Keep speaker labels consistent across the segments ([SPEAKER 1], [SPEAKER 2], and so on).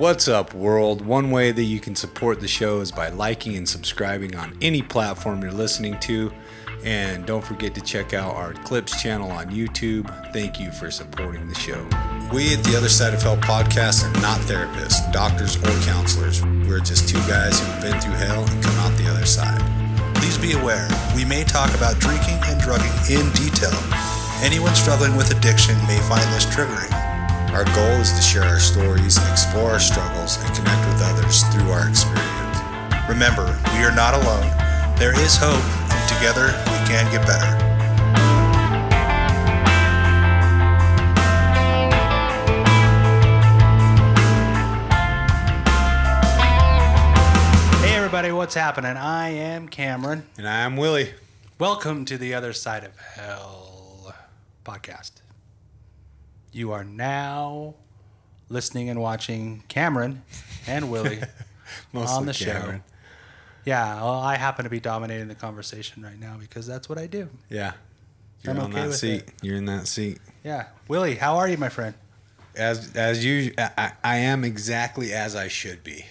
[SPEAKER 1] What's up, world? One way that you can support the show is by liking and subscribing on any platform you're listening to. And don't forget to check out our Clips channel on YouTube. Thank you for supporting the show. We at the Other Side of Hell podcast are not therapists, doctors, or counselors. We're just two guys who have been through hell and come out the other side. Please be aware, we may talk about drinking and drugging in detail. Anyone struggling with addiction may find this triggering. Our goal is to share our stories, explore our struggles, and connect with others through our experience. Remember, we are not alone. There is hope, and together we can get better.
[SPEAKER 2] Hey everybody, what's happening? I am Cameron.
[SPEAKER 1] And I am Willie.
[SPEAKER 2] Welcome to the Other Side of Hell podcast. You are now listening and watching Cameron and Willie on the
[SPEAKER 1] Cameron.
[SPEAKER 2] show. Yeah, well, I happen to be dominating the conversation right now because that's what I do.
[SPEAKER 1] Yeah. You're
[SPEAKER 2] I'm
[SPEAKER 1] on
[SPEAKER 2] okay
[SPEAKER 1] that seat.
[SPEAKER 2] it.
[SPEAKER 1] You're in that seat.
[SPEAKER 2] Yeah, Willie, how are you, my friend?
[SPEAKER 1] As as you, I, I am exactly as I should be.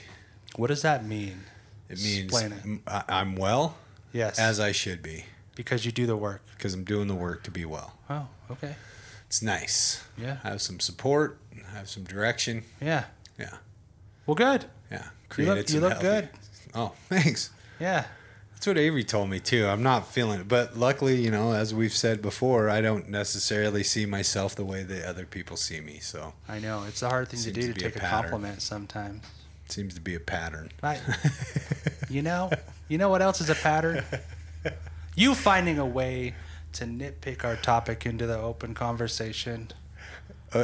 [SPEAKER 2] What does that mean?
[SPEAKER 1] It means
[SPEAKER 2] Explain it.
[SPEAKER 1] I, am well
[SPEAKER 2] Yes,
[SPEAKER 1] as I should be
[SPEAKER 2] because you do the work.
[SPEAKER 1] because I'm doing the work to be well.
[SPEAKER 2] Oh, okay.
[SPEAKER 1] It's nice.
[SPEAKER 2] Yeah,
[SPEAKER 1] have some support. Have some direction.
[SPEAKER 2] yeah.
[SPEAKER 1] Yeah.
[SPEAKER 2] Well, good.
[SPEAKER 1] Yeah.
[SPEAKER 2] You look,
[SPEAKER 1] Created
[SPEAKER 2] you look
[SPEAKER 1] healthy-
[SPEAKER 2] good.
[SPEAKER 1] Oh, thanks.
[SPEAKER 2] Yeah.
[SPEAKER 1] That's what Avery told me too. I'm not feeling it, but luckily, you know, as we've said before, I don't necessarily see myself the way that other people see me. So
[SPEAKER 2] I know it's a hard thing to do
[SPEAKER 1] to
[SPEAKER 2] to
[SPEAKER 1] be a
[SPEAKER 2] take a, compliment sometimes.
[SPEAKER 1] it seems to be a pattern.
[SPEAKER 2] Right. you know, you know what else is a pattern? You finding a way to nitpick our topic into the open conversation.
[SPEAKER 1] Uh,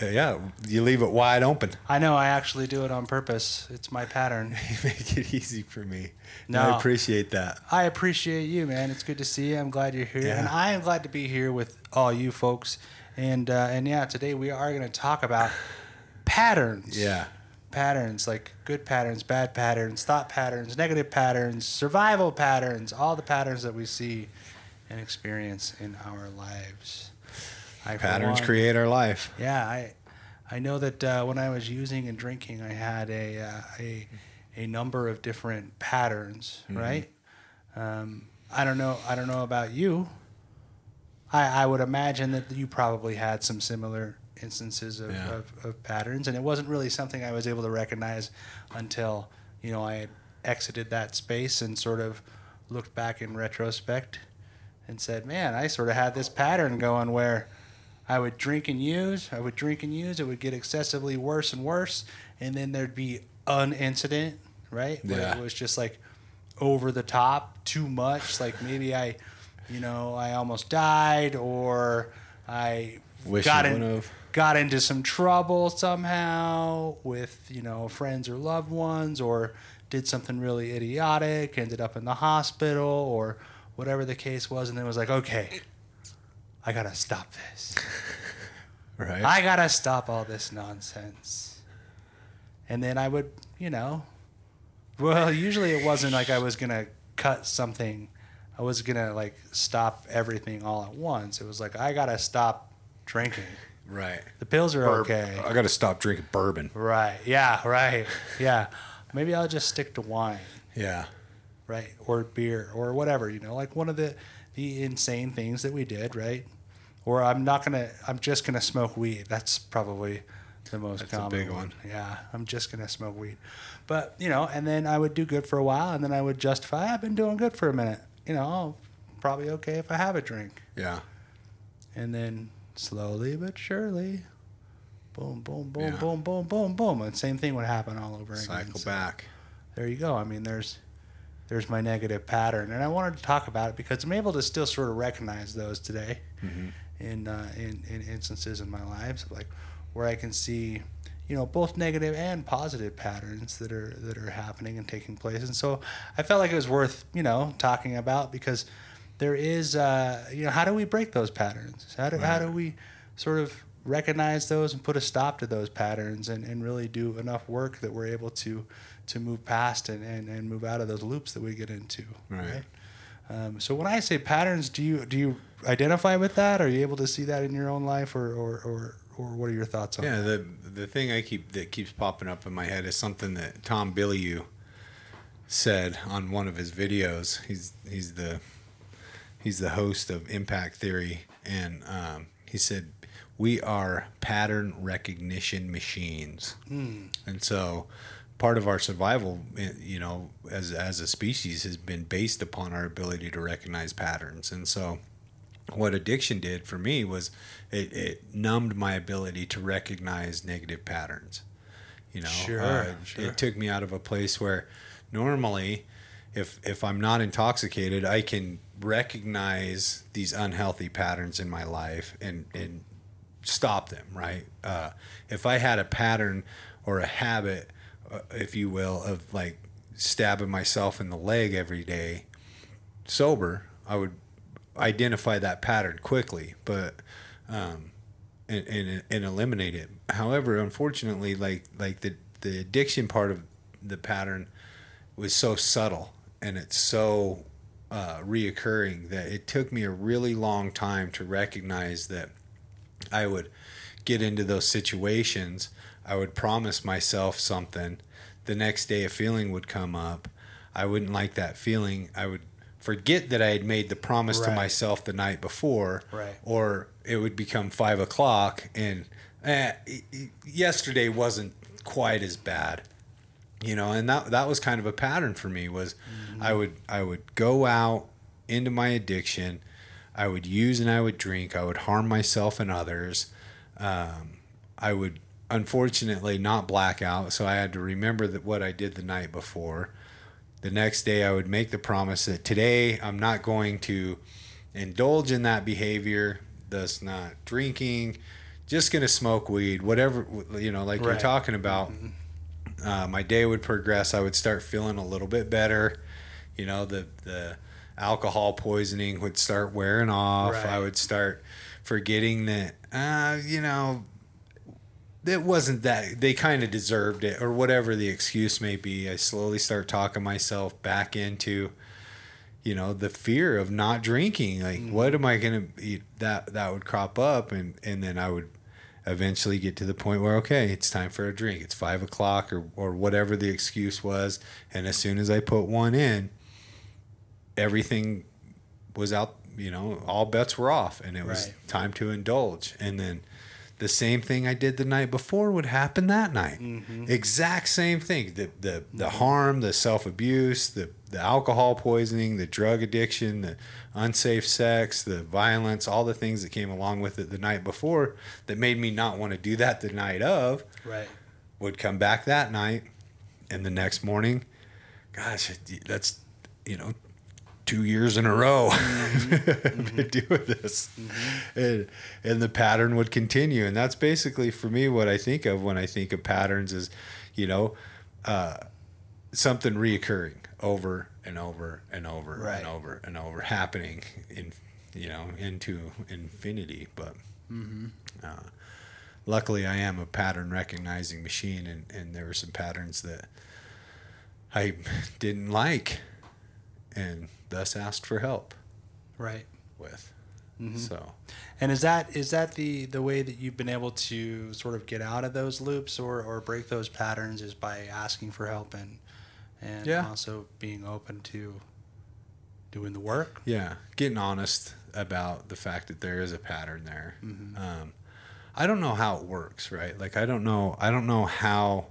[SPEAKER 1] uh, yeah, you leave it wide open.
[SPEAKER 2] I know I actually do it on purpose. It's my pattern.
[SPEAKER 1] You make it easy for me.
[SPEAKER 2] No.
[SPEAKER 1] I appreciate that.
[SPEAKER 2] I appreciate you, man. It's good to see you. I'm glad you're here,
[SPEAKER 1] Yeah.
[SPEAKER 2] and I am glad to be here with all you folks. And uh, and yeah, today we are going to talk about patterns.
[SPEAKER 1] Yeah.
[SPEAKER 2] patterns like good patterns, bad patterns, thought patterns, negative patterns, survival patterns, all the patterns that we see and experience in our lives. I,
[SPEAKER 1] Patterns
[SPEAKER 2] one-
[SPEAKER 1] create our life.
[SPEAKER 2] Yeah, I I know that uh, when I was using and drinking, I had a uh, a a number of different patterns,
[SPEAKER 1] Mm-hmm.
[SPEAKER 2] right? Um, I don't know. I don't know about you. I, I would imagine that you probably had some similar instances of,
[SPEAKER 1] Yeah.
[SPEAKER 2] of, of patterns, and it wasn't really something I was able to recognize until you know I had exited that space and sort of looked back in retrospect and said, "Man, I sort of had this pattern going where." I would drink and use. I would drink and use. It would get excessively worse and worse, and then there'd be an incident, right? Where
[SPEAKER 1] Yeah.
[SPEAKER 2] it was just like over the top, too much. Like maybe I, you know, I almost died, or I
[SPEAKER 1] Wish
[SPEAKER 2] got in, got into some trouble somehow with you know friends or loved ones, or did something really idiotic, ended up in the hospital, or whatever the case was, and then was like, okay, I gotta stop this.
[SPEAKER 1] Right.
[SPEAKER 2] I gotta stop all this nonsense. And then I would, you know, well, usually it wasn't like I was gonna cut something. I was gonna like stop everything all at once. It was like I gotta stop drinking.
[SPEAKER 1] right.
[SPEAKER 2] The pills are
[SPEAKER 1] Or,
[SPEAKER 2] okay.
[SPEAKER 1] I got to stop drinking bourbon.
[SPEAKER 2] Right. Yeah. Right. Yeah. Maybe I'll just stick to wine.
[SPEAKER 1] Yeah.
[SPEAKER 2] Right? Or beer or whatever, you know, like one of the the insane things that we did, right? Or I'm not gonna, I'm just gonna smoke weed. That's probably the most
[SPEAKER 1] That's a
[SPEAKER 2] common
[SPEAKER 1] big one.
[SPEAKER 2] Yeah, I'm just gonna smoke weed, but you know, and then I would do good for a while, and then I would justify I've been doing good for a minute. You know, oh, probably okay if I have a drink,
[SPEAKER 1] Yeah.
[SPEAKER 2] and then slowly but surely. Boom, boom, boom,
[SPEAKER 1] Yeah.
[SPEAKER 2] boom, boom, boom, boom. And same thing would happen all over again.
[SPEAKER 1] Cycle
[SPEAKER 2] So-
[SPEAKER 1] back.
[SPEAKER 2] there you go. I mean, there's there's my negative pattern, and I wanted to talk about it because I'm able to still sort of recognize those today in, uh, in in instances in my lives, like where I can see, you know, both negative and positive patterns that are that are happening and taking place. And so I felt like it was worth you know talking about because there is uh, you know how do we break those patterns? How do how do we sort of recognize those and put a stop to those patterns and, and really do enough work that we're able to to move past and, and, and move out of those loops that we get into
[SPEAKER 1] Right.
[SPEAKER 2] Um, so when I say patterns, do you do you identify with that? Are you able to see that in your own life, or or, or or what are your thoughts on
[SPEAKER 1] Yeah,
[SPEAKER 2] that?
[SPEAKER 1] the the thing I keep that keeps popping up in my head is something that Tom Bilyeu said on one of his videos. He's he's the he's the host of Impact Theory, and um, he said we are pattern recognition machines, and so part of our survival, eh, you know, as as a species, has been based upon our ability to recognize patterns, and so what addiction did for me was it, it numbed my ability to recognize negative patterns. You know,
[SPEAKER 2] Sure,
[SPEAKER 1] uh,
[SPEAKER 2] sure.
[SPEAKER 1] it took me out of a place where normally, if if I'm not intoxicated, I can recognize these unhealthy patterns in my life and and stop them. Right? Uh, if I had a pattern or a habit, if you will, of like stabbing myself in the leg every day, sober, I would identify that pattern quickly, but um, and, and and eliminate it. However, unfortunately, like like the the addiction part of the pattern was so subtle and it's so uh, reoccurring that it took me a really long time to recognize that I would get into those situations. I would promise myself something. The next day, a feeling would come up. I wouldn't like that feeling. I would forget that I had made the promise to myself the night before.
[SPEAKER 2] Right.
[SPEAKER 1] Or it would become five o'clock and eh, yesterday wasn't quite as bad you know and that that was kind of a pattern for me was i would i would go out into my addiction i would use and i would drink i would harm myself and others um, i would unfortunately not blackout, so i had to remember that what i did the night before the next day i would make the promise that today i'm not going to indulge in that behavior thus not drinking just going to smoke weed whatever you know like you're talking about uh, my day would progress. I would start feeling a little bit better. You know, the the alcohol poisoning would start wearing off.
[SPEAKER 2] Right.
[SPEAKER 1] I would start forgetting that, uh, you know, it wasn't that they kind of deserved it or whatever the excuse may be. I slowly start talking myself back into, you know, the fear of not drinking. Like, mm-hmm. what am I gonna eat? That that would crop up, and and then I would eventually get to the point where okay it's time for a drink it's five o'clock or, or whatever the excuse was and as soon as i put one in everything was out you know all bets were off and it was
[SPEAKER 2] Right.
[SPEAKER 1] time to indulge and then the same thing i did the night before would happen that night. Mm-hmm. Exact same thing. The the, the mm-hmm. harm the self-abuse the the alcohol poisoning the drug addiction the unsafe sex the violence all the things that came along with it the night before that made me not want to do that the night of
[SPEAKER 2] Right.
[SPEAKER 1] would come back that night and the next morning gosh that's you know two years in a row I've been doing this. And, and the pattern would continue. And that's basically for me what i think of when i think of patterns is you know uh, something reoccurring over and over and over
[SPEAKER 2] Right.
[SPEAKER 1] and over and over happening in you know into infinity. But uh, luckily I am a pattern recognizing machine and, and there were some patterns that I didn't like. And thus asked for help
[SPEAKER 2] Right.
[SPEAKER 1] with.
[SPEAKER 2] Mm-hmm.
[SPEAKER 1] So
[SPEAKER 2] And is that is that the the way that you've been able to sort of get out of those loops or or break those patterns is by asking for help and and
[SPEAKER 1] Yeah.
[SPEAKER 2] also being open to doing the work.
[SPEAKER 1] yeah, getting honest about the fact that there is a pattern there.
[SPEAKER 2] Mm-hmm.
[SPEAKER 1] Um, I don't know how it works, right? Like I don't know I don't know how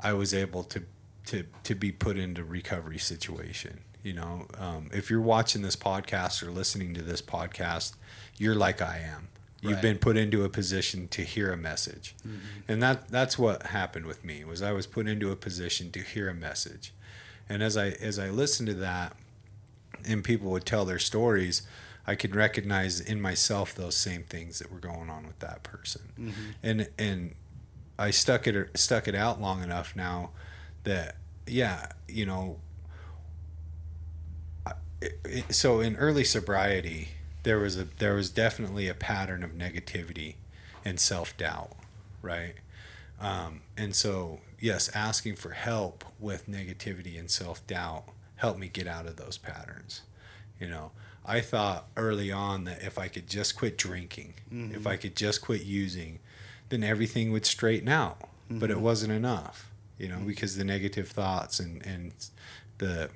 [SPEAKER 1] I was able to to to be put into recovery situation. You know, um, if you're watching this podcast or listening to this podcast, you're like I am. You've
[SPEAKER 2] Right.
[SPEAKER 1] been put into a position to hear a message, and that that's what happened with me. Was I was put into a position to hear a message, and as I as I listened to that, and people would tell their stories, I could recognize in myself those same things that were going on with that person, and and I stuck it stuck it out long enough now that yeah, you know. So in early sobriety, there was a there was definitely a pattern of negativity and self doubt, right? Um, and so yes, asking for help with negativity and self doubt helped me get out of those patterns. You know, I thought early on that if I could just quit drinking, if I could just quit using, then everything would straighten out. Mm-hmm. But it mm-hmm. wasn't enough, you know, because the negative thoughts and, and the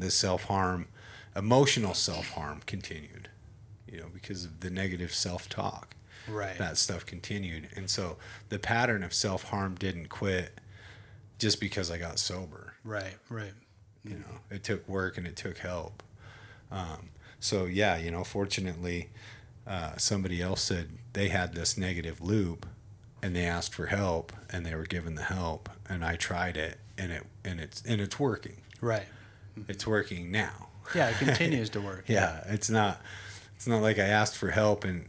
[SPEAKER 1] the self harm, emotional self harm continued, you know, because of the negative self talk.
[SPEAKER 2] Right.
[SPEAKER 1] That stuff continued. And so the pattern of self harm didn't quit just because I got sober.
[SPEAKER 2] Right, right.
[SPEAKER 1] You know, it took work and it took help. Um, so yeah, you know, fortunately, uh, somebody else said they had this negative loop, and they asked for help, and they were given the help, and I tried it, and it and it's and it's working.
[SPEAKER 2] Right.
[SPEAKER 1] It's working now.
[SPEAKER 2] Yeah, it continues to work.
[SPEAKER 1] yeah, it's not. It's not like I asked for help, and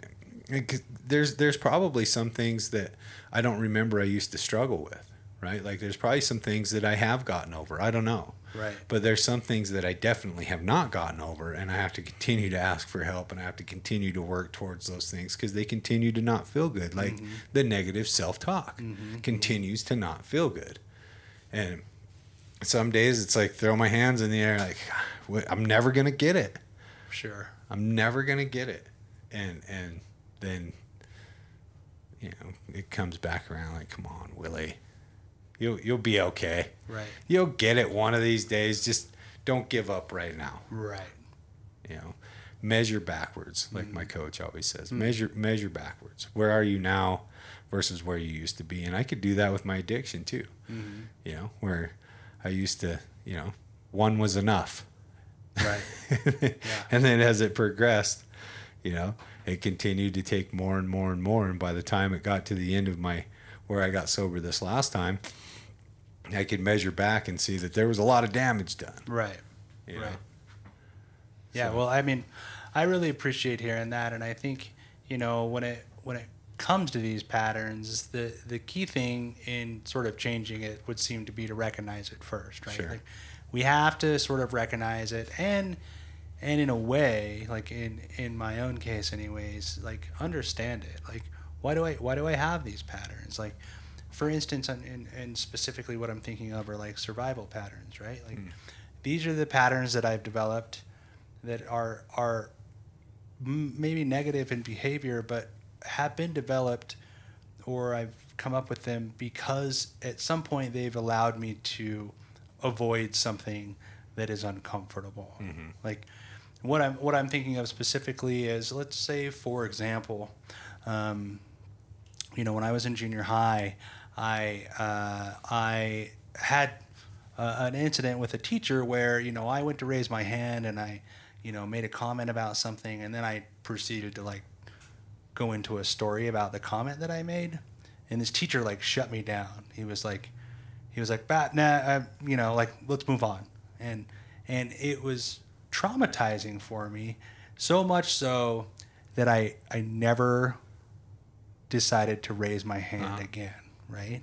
[SPEAKER 1] it, there's there's probably some things that I don't remember I used to struggle with. Right. Like there's probably some things that I have gotten over. I don't know.
[SPEAKER 2] Right.
[SPEAKER 1] But there's some things that I definitely have not gotten over, and I have to continue to ask for help, and I have to continue to work towards those things because they continue to not feel good. Like mm-hmm. the negative self talk mm-hmm. continues to not feel good, and some days it's like throw my hands in the air, like I'm never gonna get it.
[SPEAKER 2] Sure.
[SPEAKER 1] I'm never gonna get it, and and then you know it comes back around like, come on, Willie You'll you'll be okay.
[SPEAKER 2] Right.
[SPEAKER 1] You'll get it one of these days. Just don't give up right now.
[SPEAKER 2] Right.
[SPEAKER 1] You know, measure backwards, like mm-hmm. my coach always says. Mm-hmm. Measure measure backwards. Where are you now versus where you used to be? And I could do that with my addiction too. Mm-hmm. You know, where I used to, you know, one was enough.
[SPEAKER 2] Right.
[SPEAKER 1] yeah. And then as it progressed, you know, it continued to take more and more and more. And by the time it got to the end of my where I got sober this last time, I could measure back and see that there was a lot of damage done.
[SPEAKER 2] Right. You right. Know? Yeah. So. Well, I mean, I really appreciate hearing that, and I think you know when it when it comes to these patterns, the the key thing in sort of changing it would seem to be to recognize it first, right?
[SPEAKER 1] Sure.
[SPEAKER 2] Like, we have to sort of recognize it and and in a way like in in my own case anyways like understand it like why do i why do i have these patterns like for instance, and, and specifically what I'm thinking of are like survival patterns, right? Like mm. these are the patterns that I've developed that are are maybe negative in behavior, but have been developed, or I've come up with them because at some point they've allowed me to avoid something that is uncomfortable. Mm-hmm. Like what I'm what I'm thinking of specifically is let's say for example, um, you know when I was in junior high. I uh, I had uh, an incident with a teacher where you know I went to raise my hand and I you know made a comment about something and then I proceeded to like go into a story about the comment that I made and this teacher like shut me down. He was like he was like bat nah uh, you know like let's move on and and it was traumatizing for me so much so that I I never decided to raise my hand uh-huh. again right?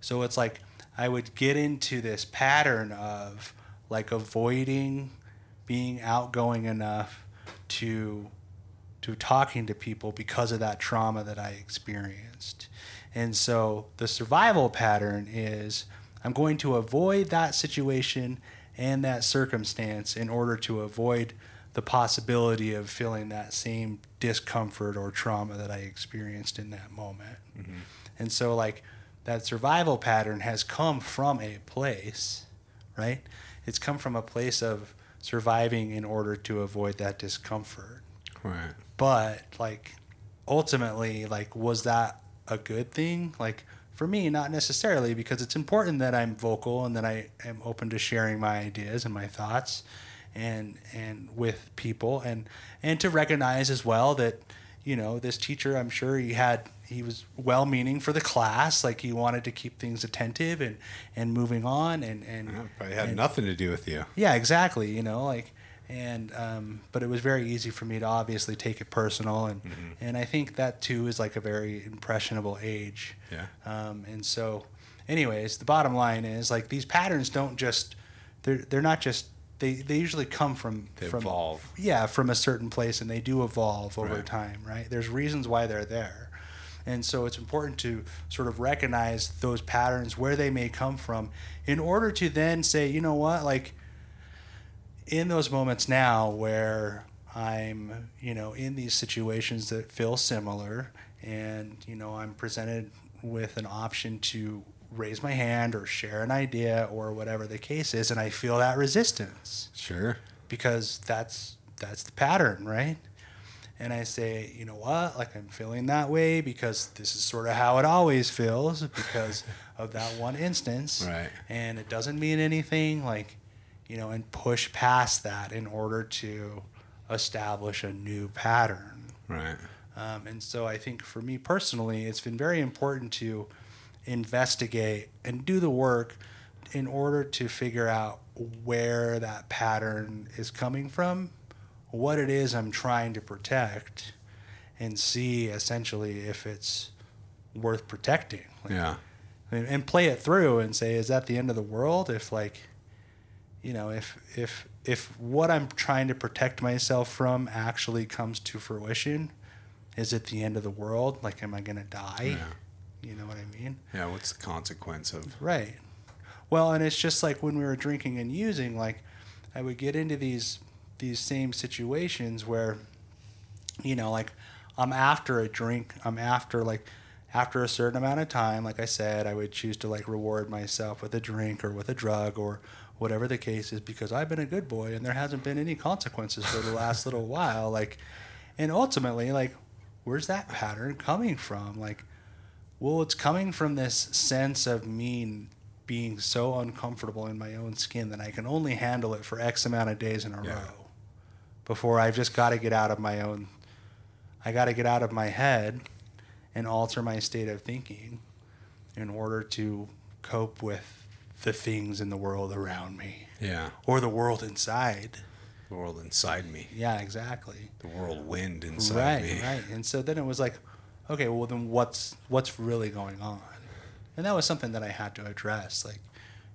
[SPEAKER 2] So it's like I would get into this pattern of like avoiding being outgoing enough to to talking to people because of that trauma that I experienced. And so the survival pattern is I'm going to avoid that situation and that circumstance in order to avoid the possibility of feeling that same discomfort or trauma that I experienced in that moment. Mm-hmm. And so like that survival pattern has come from a place, right? It's come from a place of surviving in order to avoid that discomfort.
[SPEAKER 1] Right.
[SPEAKER 2] But like ultimately, like was that a good thing? Like for me, not necessarily because it's important that I'm vocal and that I am open to sharing my ideas and my thoughts and and with people and and to recognize as well that you know this teacher I'm sure he had he was well meaning for the class. Like he wanted to keep things attentive and, and moving on and, and
[SPEAKER 1] yeah, probably had
[SPEAKER 2] and,
[SPEAKER 1] nothing to do with you.
[SPEAKER 2] Yeah, exactly. You know, like, and, um, but it was very easy for me to obviously take it personal. And, mm-hmm. and I think that too is like a very impressionable age.
[SPEAKER 1] Yeah.
[SPEAKER 2] Um, and so anyways, the bottom line is like these patterns don't just, they're, they're not just they, they usually come from
[SPEAKER 1] they
[SPEAKER 2] from
[SPEAKER 1] evolve.
[SPEAKER 2] yeah from a certain place and they do evolve over
[SPEAKER 1] right.
[SPEAKER 2] time right there's reasons why they're there and so it's important to sort of recognize those patterns, where they may come from, in order to then say, you know what, like in those moments now where I'm, you know, in these situations that feel similar and you know I'm presented with an option to raise my hand or share an idea or whatever the case is, and I feel that resistance
[SPEAKER 1] Sure.
[SPEAKER 2] because that's that's the pattern, right? And I say, you know what? Like I'm feeling that way because this is sort of how it always feels because of that one instance.
[SPEAKER 1] Right.
[SPEAKER 2] And it doesn't mean anything like, you know, and push past that in order to establish a new pattern.
[SPEAKER 1] Right.
[SPEAKER 2] Um, and so I think for me personally, it's been very important to investigate and do the work in order to figure out where that pattern is coming from, what it is I'm trying to protect, and see essentially if it's worth protecting. Like,
[SPEAKER 1] Yeah.
[SPEAKER 2] and, and play it through and say, is that the end of the world? If like, you know, if if if what I'm trying to protect myself from actually comes to fruition, is it the end of the world? Like, am I gonna die?
[SPEAKER 1] Yeah.
[SPEAKER 2] You know what I mean?
[SPEAKER 1] Yeah. What's the consequence of?
[SPEAKER 2] Right. Well, and it's just like when we were drinking and using, like I would get into these these same situations where, you know, like I'm after a drink, I'm after like after a certain amount of time, like I said, I would choose to like reward myself with a drink or with a drug or whatever the case is because I've been a good boy and there hasn't been any consequences for the last little while. Like, and ultimately, like, where's that pattern coming from? Like, well, it's coming from this sense of me being so uncomfortable in my own skin that I can only handle it for X amount of days in a
[SPEAKER 1] Yeah.
[SPEAKER 2] row before I've just got to get out of my own. I got to get out of my head and alter my state of thinking in order to cope with the things in the world around me
[SPEAKER 1] Yeah.
[SPEAKER 2] or the world inside.
[SPEAKER 1] The world inside me.
[SPEAKER 2] Yeah, exactly.
[SPEAKER 1] The whirlwind inside
[SPEAKER 2] right,
[SPEAKER 1] me.
[SPEAKER 2] right. Right. And so then it was like, okay, well then what's what's really going on? And that was something that I had to address, like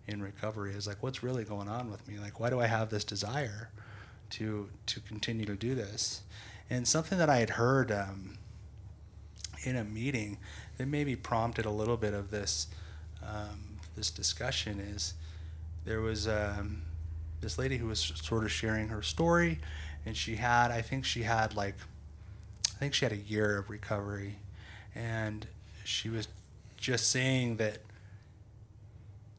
[SPEAKER 2] in recovery, is like what's really going on with me? Like why do I have this desire to to continue to do this? And something that I had heard um, in a meeting that maybe prompted a little bit of this um, this discussion is there was um, this lady who was sort of sharing her story, and she had I think she had like I think she had a year of recovery, and she was just saying that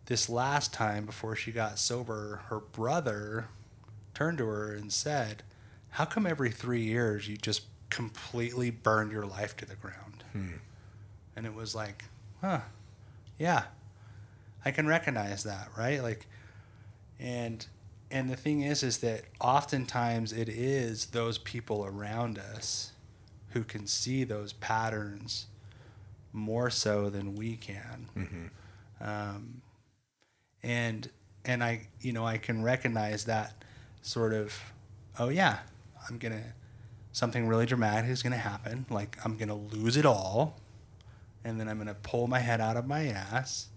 [SPEAKER 2] this last time before she got sober, her brother turned to her and said, "How come every three years you just completely burn your life to the ground?" And it was like, huh, yeah, I can recognize that, right? Like, and and the thing is, is that oftentimes it is those people around us who can see those patterns more so than we can. Um, and and I you know I can recognize that sort of oh yeah I'm gonna something really dramatic is gonna happen like I'm gonna lose it all and then I'm gonna pull my head out of my ass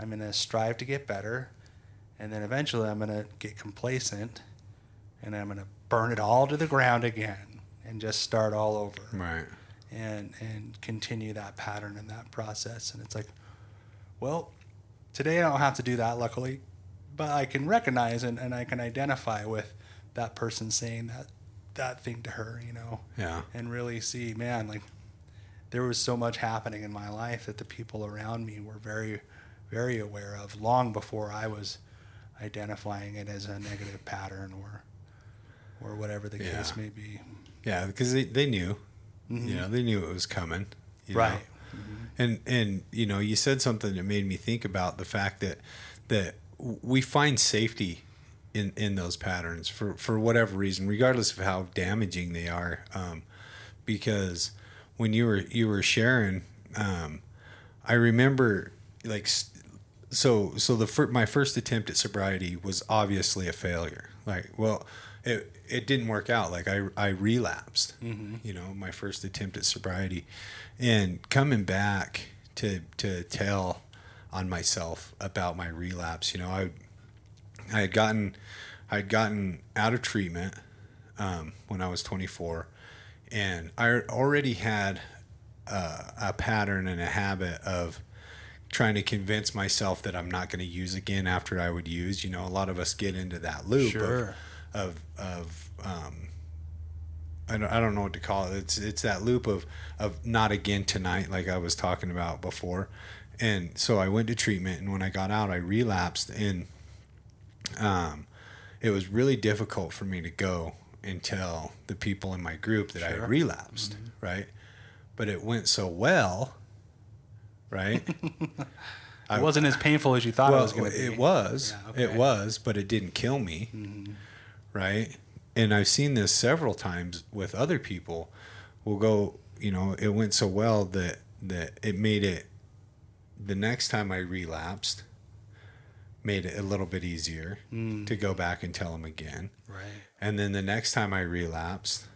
[SPEAKER 2] I'm gonna strive to get better and then eventually I'm gonna get complacent and I'm gonna burn it all to the ground again and just start all over
[SPEAKER 1] Right.
[SPEAKER 2] and and continue that pattern and that process and it's like well today i don't have to do that luckily but i can recognize and, and i can identify with that person saying that that thing to her you know
[SPEAKER 1] Yeah.
[SPEAKER 2] and really see man like there was so much happening in my life that the people around me were very very aware of long before i was identifying it as a negative pattern or or whatever the
[SPEAKER 1] Yeah.
[SPEAKER 2] case may be
[SPEAKER 1] Yeah, because they, they knew, you know, they knew it was coming. know.
[SPEAKER 2] Mm-hmm. right
[SPEAKER 1] And and you know, you said something that made me think about the fact that that we find safety in in those patterns for for whatever reason, regardless of how damaging they are. Um, because when you were you were sharing, um, I remember like so so the fir- my first attempt at sobriety was obviously a failure. Like, well, it it didn't work out. Like I I relapsed. You know, my first attempt at sobriety, and coming back to to tell on myself about my relapse. You know, I I had gotten I had gotten out of treatment um, when I was 24, and I already had uh, a pattern and a habit of trying to convince myself that I'm not going to use again after I would use. You know, a lot of us get into that loop
[SPEAKER 2] Sure.
[SPEAKER 1] of of of um, I don't, I don't know what to call it. It's it's that loop of of not again tonight, like I was talking about before. And so I went to treatment, and when I got out, I relapsed, and um, it was really difficult for me to go and tell the people in my group that I had relapsed, right? But it went so well, right?
[SPEAKER 2] It wasn't as painful as you thought it was going to be.
[SPEAKER 1] it was.
[SPEAKER 2] Yeah, okay.
[SPEAKER 1] It was, but it didn't kill me. Mm-hmm. Right? And I've seen this several times with other people. We'll go, you know, it went so well that that it made it the next time I relapsed made it a little bit easier mm. to go back and tell them again.
[SPEAKER 2] Right.
[SPEAKER 1] And then the next time I relapsed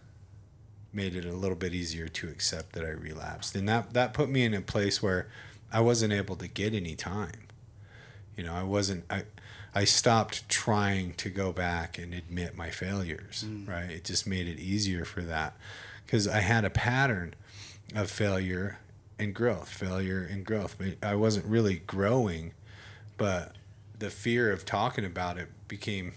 [SPEAKER 1] made it a little bit easier to accept that I relapsed. And that that put me in a place where I wasn't able to get any time. You know, I wasn't I I stopped trying to go back and admit my failures, mm. right? It just made it easier for that cuz I had a pattern of failure and growth, failure and growth. But I wasn't really growing, but the fear of talking about it became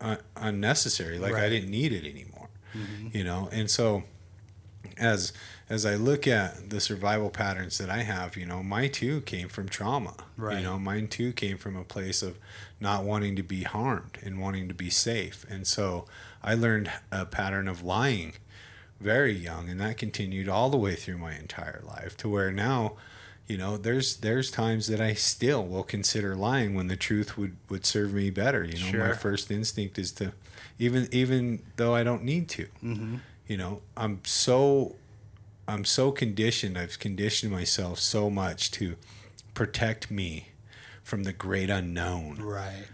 [SPEAKER 1] un- unnecessary. Like I didn't need it anymore, Mm-hmm. you know. And so, as as I look at the survival patterns that I have, you know, mine too came from trauma.
[SPEAKER 2] Right.
[SPEAKER 1] You know, mine too came from a place of not wanting to be harmed and wanting to be safe. And so, I learned a pattern of lying very young, and that continued all the way through my entire life to where now you know there's there's times that i still will consider lying when the truth would would serve me better you know my first instinct is to even even though i don't need to.
[SPEAKER 2] Mm-hmm.
[SPEAKER 1] you know i'm so i'm so conditioned. I've conditioned myself so much to protect me from the great unknown.
[SPEAKER 2] Right.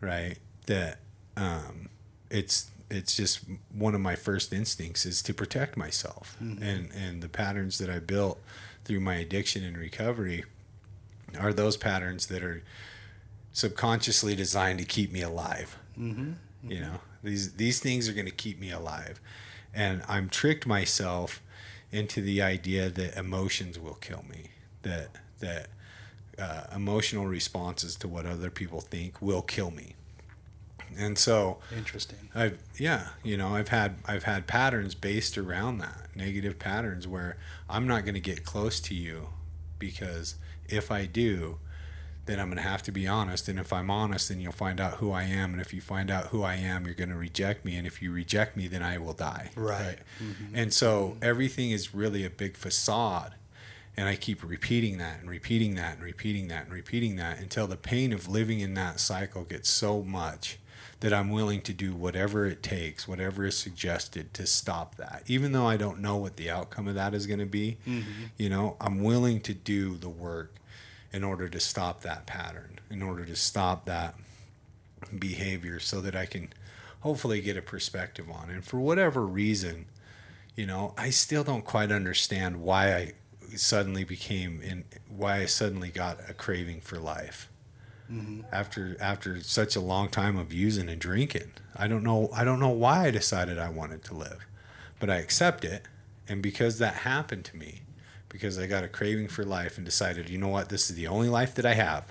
[SPEAKER 1] right? That um it's it's just one of my first instincts is to protect myself. And and the patterns that i built through my addiction and recovery are those patterns that are subconsciously designed to keep me alive.
[SPEAKER 2] Mm-hmm.
[SPEAKER 1] you know these these things are going to keep me alive and i'm tricked myself into the idea that emotions will kill me that that uh, emotional responses to what other people think will kill me and so
[SPEAKER 2] Interesting.
[SPEAKER 1] I've yeah, you know, I've had I've had patterns based around that, negative patterns where I'm not going to get close to you because if I do, then I'm going to have to be honest and if I'm honest then you'll find out who I am and if you find out who I am, you're going to reject me and if you reject me then I will die.
[SPEAKER 2] Right. Mm-hmm.
[SPEAKER 1] And so everything is really a big facade. And I keep repeating that and repeating that and repeating that and repeating that until the pain of living in that cycle gets so much that I'm willing to do whatever it takes, whatever is suggested to stop that. Even though I don't know what the outcome of that is going to be, mm-hmm. you know, I'm willing to do the work in order to stop that pattern, in order to stop that behavior so that I can hopefully get a perspective on. And for whatever reason, you know, I still don't quite understand why I suddenly became in why I suddenly got a craving for life. Mm-hmm. After after such a long time of using and drinking. I don't know I don't know why I decided I wanted to live. But I accept it and because that happened to me, because I got a craving for life and decided, you know what, this is the only life that I have.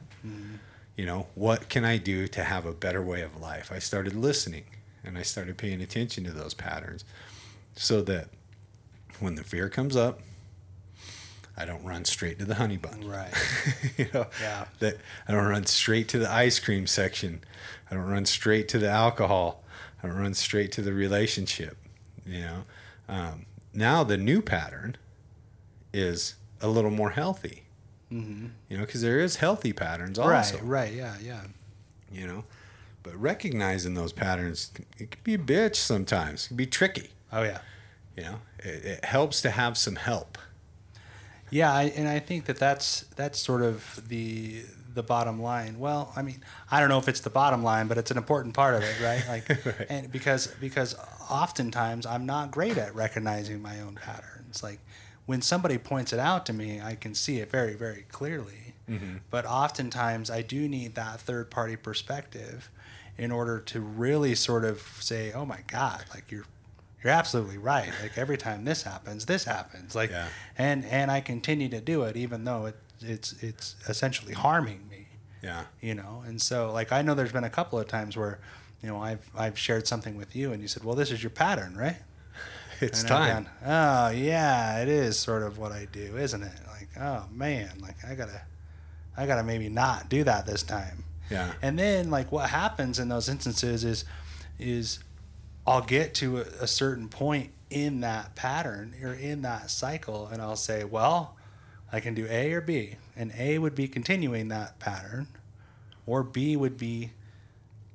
[SPEAKER 1] You know, what can I do to have a better way of life? I started listening and I started paying attention to those patterns so that when the fear comes up, I don't run straight to the honey bun.
[SPEAKER 2] Right.
[SPEAKER 1] you know,
[SPEAKER 2] Yeah.
[SPEAKER 1] that I don't run straight to the ice cream section. I don't run straight to the alcohol. I don't run straight to the relationship. You know, um, now the new pattern is a little more healthy.
[SPEAKER 2] Mm-hmm.
[SPEAKER 1] You know, because there is healthy patterns
[SPEAKER 2] Right.
[SPEAKER 1] also.
[SPEAKER 2] Right. Yeah. Yeah.
[SPEAKER 1] You know, but recognizing those patterns, it can be a bitch sometimes. It can be tricky.
[SPEAKER 2] Oh yeah.
[SPEAKER 1] You know, it, it helps to have some help.
[SPEAKER 2] Yeah, I, and I think that that's that's sort of the the bottom line. Well, I mean, I don't know if it's the bottom line, but it's an important part of it, right? Like,
[SPEAKER 1] Right.
[SPEAKER 2] and because because oftentimes I'm not great at recognizing my own patterns. Like, when somebody points it out to me, I can see it very very clearly. Mm-hmm. But oftentimes I do need that third party perspective in order to really sort of say, "Oh my God, like you're." You're absolutely right. Like every time this happens, this happens. Like,
[SPEAKER 1] Yeah.
[SPEAKER 2] and and I continue to do it even though it it's it's essentially harming me,
[SPEAKER 1] Yeah.
[SPEAKER 2] you know. And so like I know there's been a couple of times where, you know, I've I've shared something with you and you said, "Well, this is your pattern, right?"
[SPEAKER 1] It's
[SPEAKER 2] And
[SPEAKER 1] time.
[SPEAKER 2] oh yeah, it is sort of what I do, isn't it? Like, oh man, like I gotta, I gotta maybe not do that this time.
[SPEAKER 1] Yeah.
[SPEAKER 2] And then like what happens in those instances is, is I'll get to a, a certain point in that pattern or in that cycle, and I'll say, well, I can do A or B, and A would be continuing that pattern, or B would be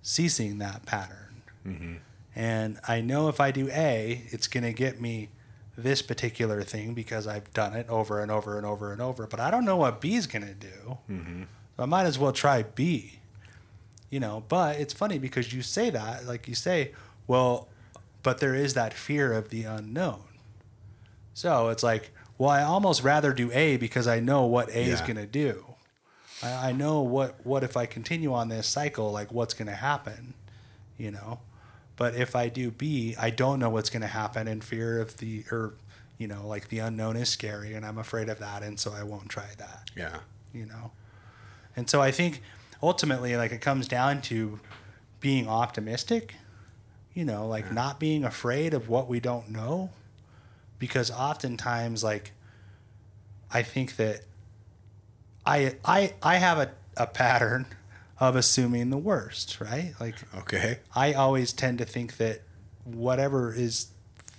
[SPEAKER 2] ceasing that pattern. Mm-hmm. And I know if I do A, it's going to get me this particular thing because I've done it over and over and over and over. But I don't know what B is going to do. Mm-hmm. So I might as well try B. You know, but it's funny because you say that, like you say, well, but there is that fear of the unknown. So it's like, well, I almost rather do A because I know what A is going to do. I, I know what what if I continue on this cycle, like what's going to happen, you know. But if I do B, I don't know what's going to happen, and fear of the or, you know, like the unknown is scary, and I'm afraid of that, and so I won't try that.
[SPEAKER 1] Yeah.
[SPEAKER 2] you know? And so i think ultimately like it comes down to being optimistic you know like not being afraid of what we don't know. Because oftentimes like i think that i i i have a, a pattern of assuming the worst right like
[SPEAKER 1] Okay.
[SPEAKER 2] I always tend to think that whatever is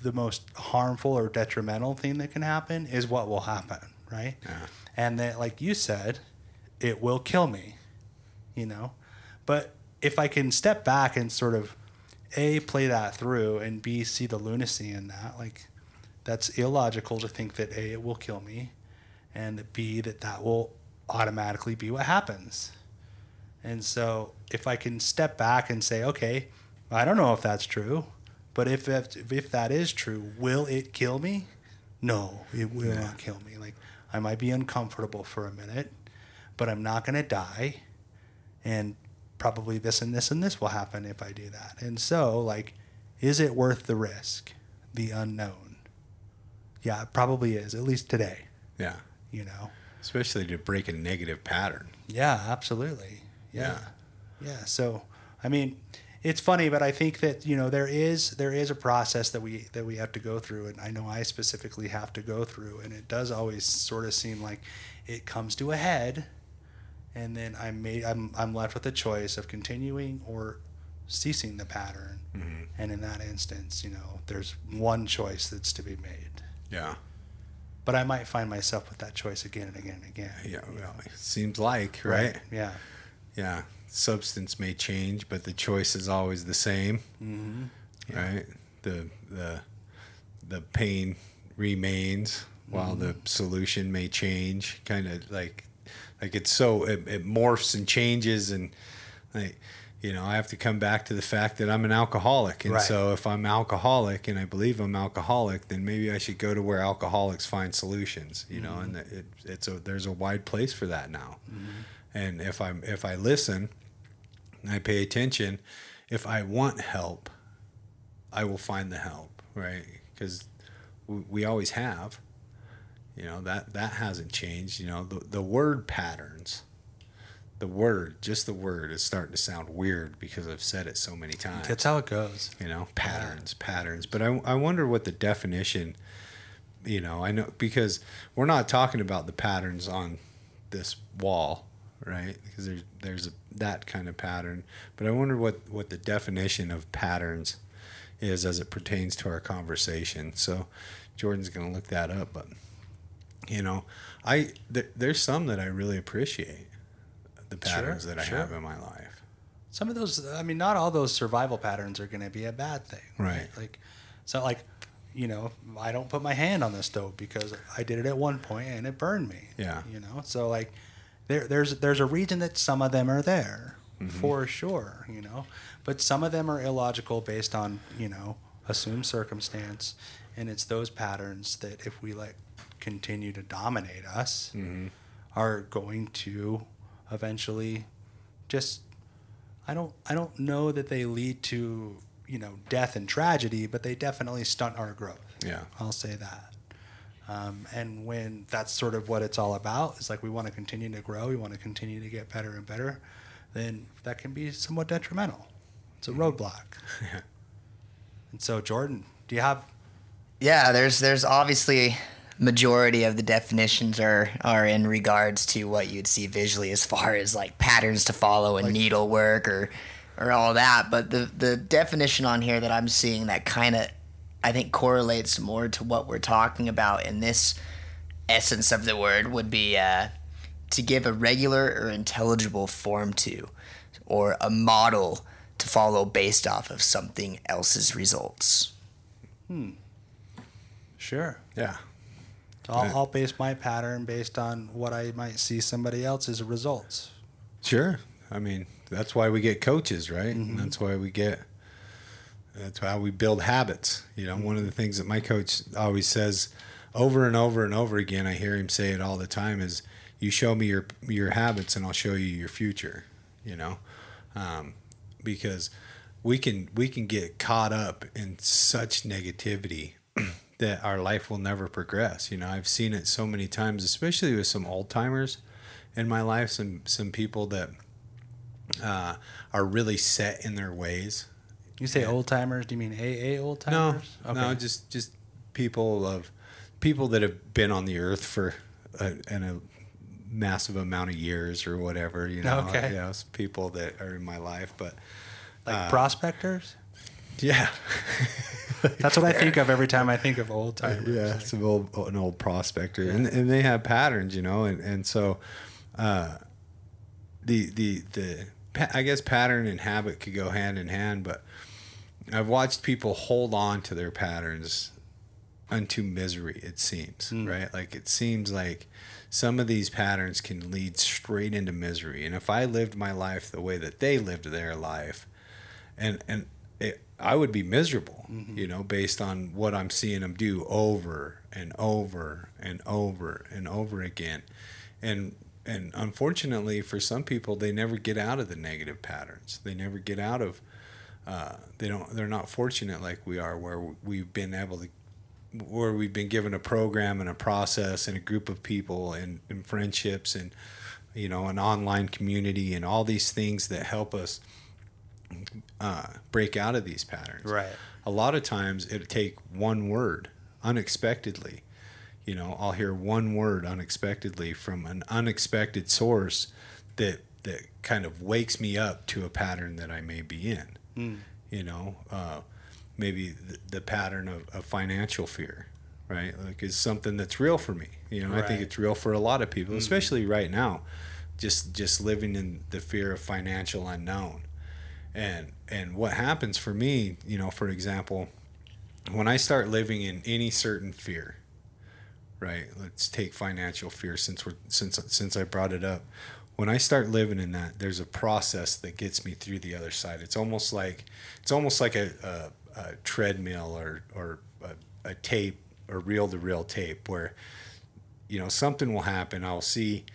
[SPEAKER 2] the most harmful or detrimental thing that can happen is what will happen, right?
[SPEAKER 1] Yeah.
[SPEAKER 2] And that, like you said, it will kill me, you know? But if I can step back and sort of A, play that through, and B, see the lunacy in that, like that's illogical to think that A, it will kill me, and B, that that will automatically be what happens. And so if I can step back and say, okay, I don't know if that's true, but if if, if that is true, will it kill me? No, it will not kill me. Like I might be uncomfortable for a minute, but I'm not going to die. And probably this and this and this will happen if I do that. And so, like, is it worth the risk? The unknown. Yeah, it probably is, at least today,
[SPEAKER 1] Yeah.
[SPEAKER 2] you know?
[SPEAKER 1] Especially to break a negative pattern.
[SPEAKER 2] Yeah, absolutely. Yeah. Yeah. So, I mean, it's funny, but I think that, you know, there is there is a process that we that we have to go through and I know I specifically have to go through and it does always sort of seem like it comes to a head and then I'm made I'm I'm left with a choice of continuing or ceasing the pattern. Mm-hmm. And in that instance, you know, there's one choice that's to be made.
[SPEAKER 1] Yeah.
[SPEAKER 2] But I might find myself with that choice again and again and again.
[SPEAKER 1] Yeah. Well, seems like, right?
[SPEAKER 2] Yeah.
[SPEAKER 1] Yeah. Substance may change, but the choice is always the same.
[SPEAKER 2] Mm-hmm.
[SPEAKER 1] Right? The the the pain remains while the
[SPEAKER 2] Mm-hmm.
[SPEAKER 1] solution may change. Kind of like like it's so it, it morphs and changes and like you know, I have to come back to the fact that I'm an alcoholic. And
[SPEAKER 2] Right.
[SPEAKER 1] so if I'm alcoholic and I believe I'm alcoholic, then maybe I should go to where alcoholics find solutions, you know, and
[SPEAKER 2] Mm-hmm.
[SPEAKER 1] it, it's a, there's a wide place for that now. And if I'm, if I listen, and I pay attention, if I want help, I will find the help, right? Because we, we always have, you know, that, that hasn't changed, you know, the, the word patterns, the word, just the word is starting to sound weird because I've said it so many times.
[SPEAKER 2] That's how it goes.
[SPEAKER 1] You know, patterns, patterns. But I, I wonder what the definition, you know, I know because we're not talking about the patterns on this wall, right? Because there's there's a, that kind of pattern. But I wonder what what the definition of patterns is as it pertains to our conversation. So Jordan's going to look that up, but you know, I th- there's some that I really appreciate the patterns that I
[SPEAKER 2] sure.
[SPEAKER 1] have in my life.
[SPEAKER 2] Some of those, I mean, not all those survival patterns are going to be a bad thing.
[SPEAKER 1] Right.
[SPEAKER 2] Like, so like, you know, I don't put my hand on the stove because I did it at one point and it burned me.
[SPEAKER 1] Yeah.
[SPEAKER 2] You know, so like, there, there's there's a reason that some of them are there, mm-hmm. for sure. You know, but some of them are illogical based on you know assumed circumstance, and it's those patterns that if we let continue to dominate us, mm-hmm. are going to eventually just I don't I don't know that they lead to you know death and tragedy, but they definitely stunt our growth.
[SPEAKER 1] Yeah.
[SPEAKER 2] I'll say that. Um, and when that's sort of what it's all about, it's like we want to continue to grow, we want to continue to get better and better, then that can be somewhat detrimental. It's a roadblock.
[SPEAKER 1] Yeah.
[SPEAKER 2] And so, Jordan, do you have
[SPEAKER 3] Yeah, there's there's obviously majority of the definitions are are in regards to what you'd see visually as far as like patterns to follow and needlework or or all that. But the the definition on here that I'm seeing that kind of I think correlates more to what we're talking about in this essence of the word would be uh, to give a regular or intelligible form to, or a model to follow based off of something else's results. Hmm.
[SPEAKER 2] Sure.
[SPEAKER 1] Yeah.
[SPEAKER 2] So I'll, I'll base my pattern based on what I might see somebody else's results.
[SPEAKER 1] Sure. I mean, that's why we get coaches, right? And that's why we get. That's how we build habits. You know, one of the things that my coach always says over and over and over again, I hear him say it all the time is you show me your your habits and I'll show you your future, you know? Um, because we can we can get caught up in such negativity that our life will never progress. You know, I've seen it so many times, especially with some old timers in my life, some some people that uh, are really set in their ways.
[SPEAKER 2] You say old timers? Do you mean AA old
[SPEAKER 1] No,
[SPEAKER 2] timers?
[SPEAKER 1] no, just just people of people that have been on the earth for a, in a massive amount of years or whatever. You know,
[SPEAKER 2] Okay.
[SPEAKER 1] you know, it's people that are in my life, but
[SPEAKER 2] like
[SPEAKER 1] uh,
[SPEAKER 2] prospectors.
[SPEAKER 1] yeah,
[SPEAKER 2] That's what I think of every time I think of old timers.
[SPEAKER 1] yeah, it's an old an old prospector, and and they have patterns, you know, and and so, uh, the the the I guess pattern and habit could go hand in hand, but I've watched people hold on to their patterns unto misery. It seems hmm. right, like it seems like some of these patterns can lead straight into misery, and if I lived my life the way that they lived their life, and and it, I would be miserable, mm-hmm. you know, based on what I'm seeing them do over and over and over and over again, and and unfortunately for some people, they never get out of the negative patterns. They never get out of. Uh, they don't. They're not fortunate like we are, where we've been able to where we've been given a program and a process and a group of people and, and friendships and you know an online community and all these things that help us uh, break out of these patterns
[SPEAKER 2] Right.
[SPEAKER 1] a lot of times it'll take one word unexpectedly you know i'll hear one word unexpectedly from an unexpected source that that kind of wakes me up to a pattern that i may be in you know uh, maybe the, the pattern of, of financial fear right? Like is something that's real for me you know? I think it's real for a lot of people especially right now just just living in the fear of financial unknown. And and what happens for me you know for example when i start living in any certain fear right? Let's take financial fear since we're since since i brought it up when i start living in that there's a process that gets me through the other side it's almost like it's almost like a, a, a treadmill or or a, a tape or reel to reel tape where you know something will happen i'll see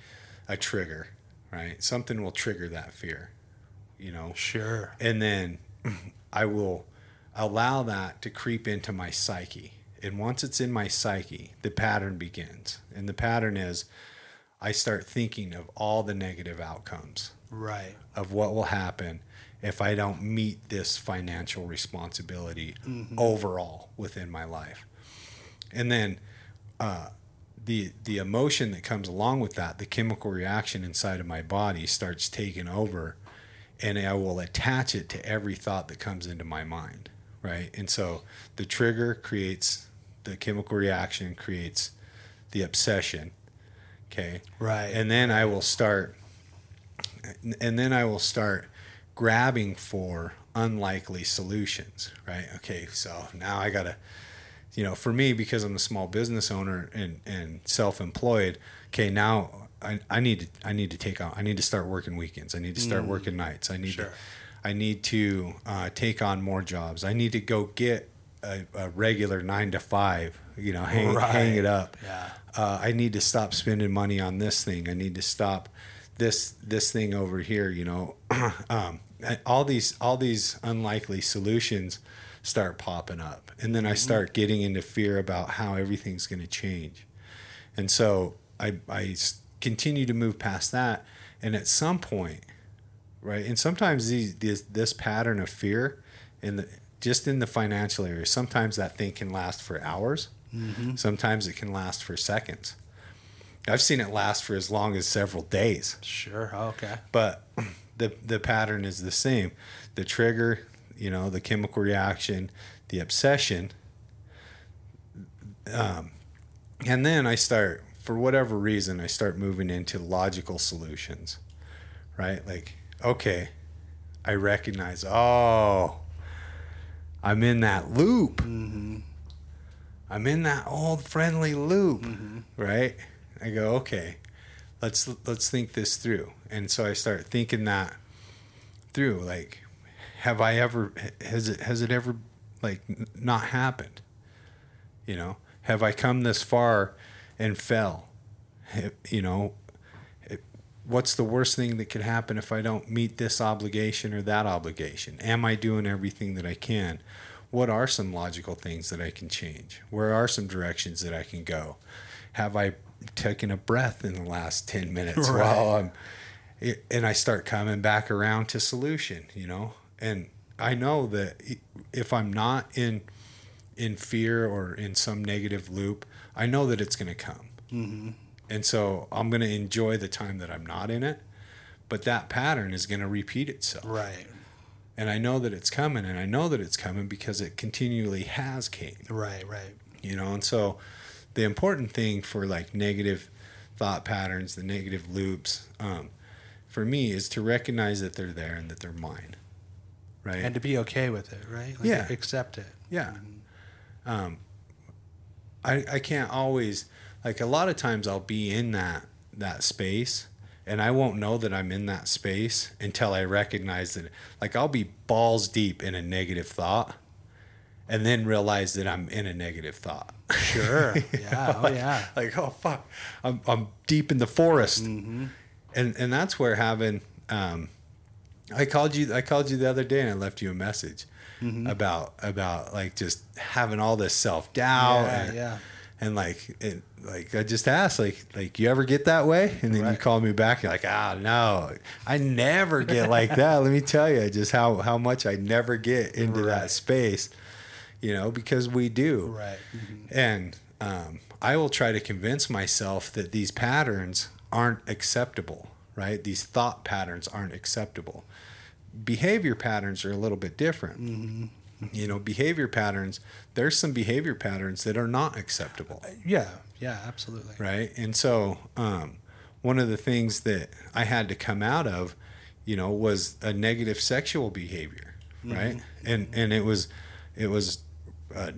[SPEAKER 1] a trigger right something will trigger that fear you know
[SPEAKER 2] Sure.
[SPEAKER 1] and then I will allow that to creep into my psyche. And once it's in my psyche, the pattern begins. And the pattern is I start thinking of all the negative outcomes
[SPEAKER 2] Right.
[SPEAKER 1] of what will happen if I don't meet this financial responsibility overall within my life. And then uh, the the emotion that comes along with that, the chemical reaction inside of my body starts taking over, and I will attach it to every thought that comes into my mind, right? And so the trigger creates the chemical reaction, creates the obsession, okay,
[SPEAKER 2] Right.
[SPEAKER 1] and then I will start, and then I will start grabbing for unlikely solutions, right? Okay, so now I gotta, you know, for me because I'm a small business owner and and self-employed. Okay, now I, I need to I need to take on I need to start working weekends. I need to start working nights. I need
[SPEAKER 2] Sure.
[SPEAKER 1] to I need to uh, take on more jobs. I need to go get a, a regular nine to five. You know, hang hang it up
[SPEAKER 2] Yeah.
[SPEAKER 1] uh, I need to stop spending money on this thing. I need to stop this this thing over here. You know, um, all these all these unlikely solutions start popping up, and then I start getting into fear about how everything's going to change, and so I I continue to move past that, and at some point, right, and sometimes these this this pattern of fear, and the just in the financial area, sometimes that thing can last for hours. Sometimes it can last for seconds. I've seen it last for as long as several days.
[SPEAKER 2] Sure. Okay.
[SPEAKER 1] But the the pattern is the same. The trigger, you know, the chemical reaction, the obsession. Um, and then I start, for whatever reason, I start moving into logical solutions, right? Like, okay, I recognize, oh, I'm in that loop. Mm-hmm. I'm in that old friendly loop, mm-hmm. right? I go, okay, let's let's think this through. And so I start thinking that through. Like, have I ever has it has it ever like not happened? You know, have I come this far and fell? You know, what's the worst thing that could happen if I don't meet this obligation or that obligation? Am I doing everything that I can? What are some logical things that I can change? Where are some directions that I can go? Have I taken a breath in the last 10 minutes
[SPEAKER 2] Right.
[SPEAKER 1] while I'm it- and I start coming back around to solution, you know? And I know that if I'm not in in fear or in some negative loop, I know that it's going to come. Mm-hmm. And so I'm going to enjoy the time that I'm not in it. But that pattern is going to repeat itself.
[SPEAKER 2] Right.
[SPEAKER 1] And I know that it's coming, and I know that it's coming because it continually has came
[SPEAKER 2] Right. Right.
[SPEAKER 1] you know and so the important thing for like negative thought patterns the negative loops um, for me is to recognize that they're there and that they're mine right
[SPEAKER 2] And to be okay with it, right? Like
[SPEAKER 1] Yeah.
[SPEAKER 2] Accept it.
[SPEAKER 1] yeah um, I, I can't always like a lot of times i'll be in that that space and i won't know that i'm in that space until i recognize that like i'll be balls deep in a negative thought and then realize that i'm in a negative thought
[SPEAKER 2] Sure. Yeah. Oh, yeah.
[SPEAKER 1] like oh fuck i'm, I'm deep in the forest and and that's where having um i called you i called you the other day and i left you a message about about like just having all this self-doubt
[SPEAKER 2] Yeah,
[SPEAKER 1] and,
[SPEAKER 2] yeah.
[SPEAKER 1] And like it, like i just asked like like you ever get that way and then you call me back you're like ah no i never get like that let me tell you just how how much i never get into that space you know because we do
[SPEAKER 2] Right. Mhm.
[SPEAKER 1] and um, I will try to convince myself that these patterns aren't acceptable, right? These thought patterns aren't acceptable. Behavior patterns are a little bit different. You know, behavior patterns, there's some behavior patterns that are not acceptable,
[SPEAKER 2] Yeah. Yeah. Absolutely.
[SPEAKER 1] right? And so, um, one of the things that I had to come out of, you know, was a negative sexual behavior, right? And and it was, it was a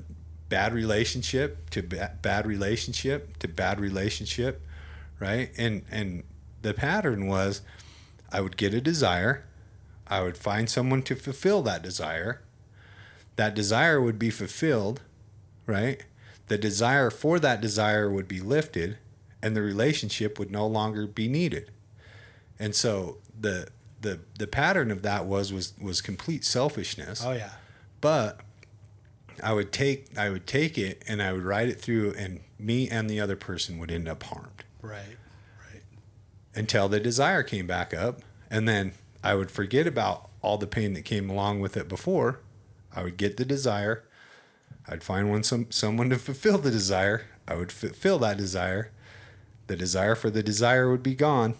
[SPEAKER 1] bad relationship to ba- bad relationship to bad relationship, right? And and the pattern was, I would get a desire, I would find someone to fulfill that desire. That desire would be fulfilled, right? The desire for that desire would be lifted, and the relationship would no longer be needed. And so the the the pattern of that was was was complete selfishness.
[SPEAKER 2] Oh yeah.
[SPEAKER 1] But I would take I would take it and I would ride it through, and me and the other person would end up harmed
[SPEAKER 2] Right. Right.
[SPEAKER 1] until the desire came back up, and then I would forget about all the pain that came along with it before. I would get the desire. I'd find one some someone to fulfill the desire. I would fulfill that desire. The desire for the desire would be gone,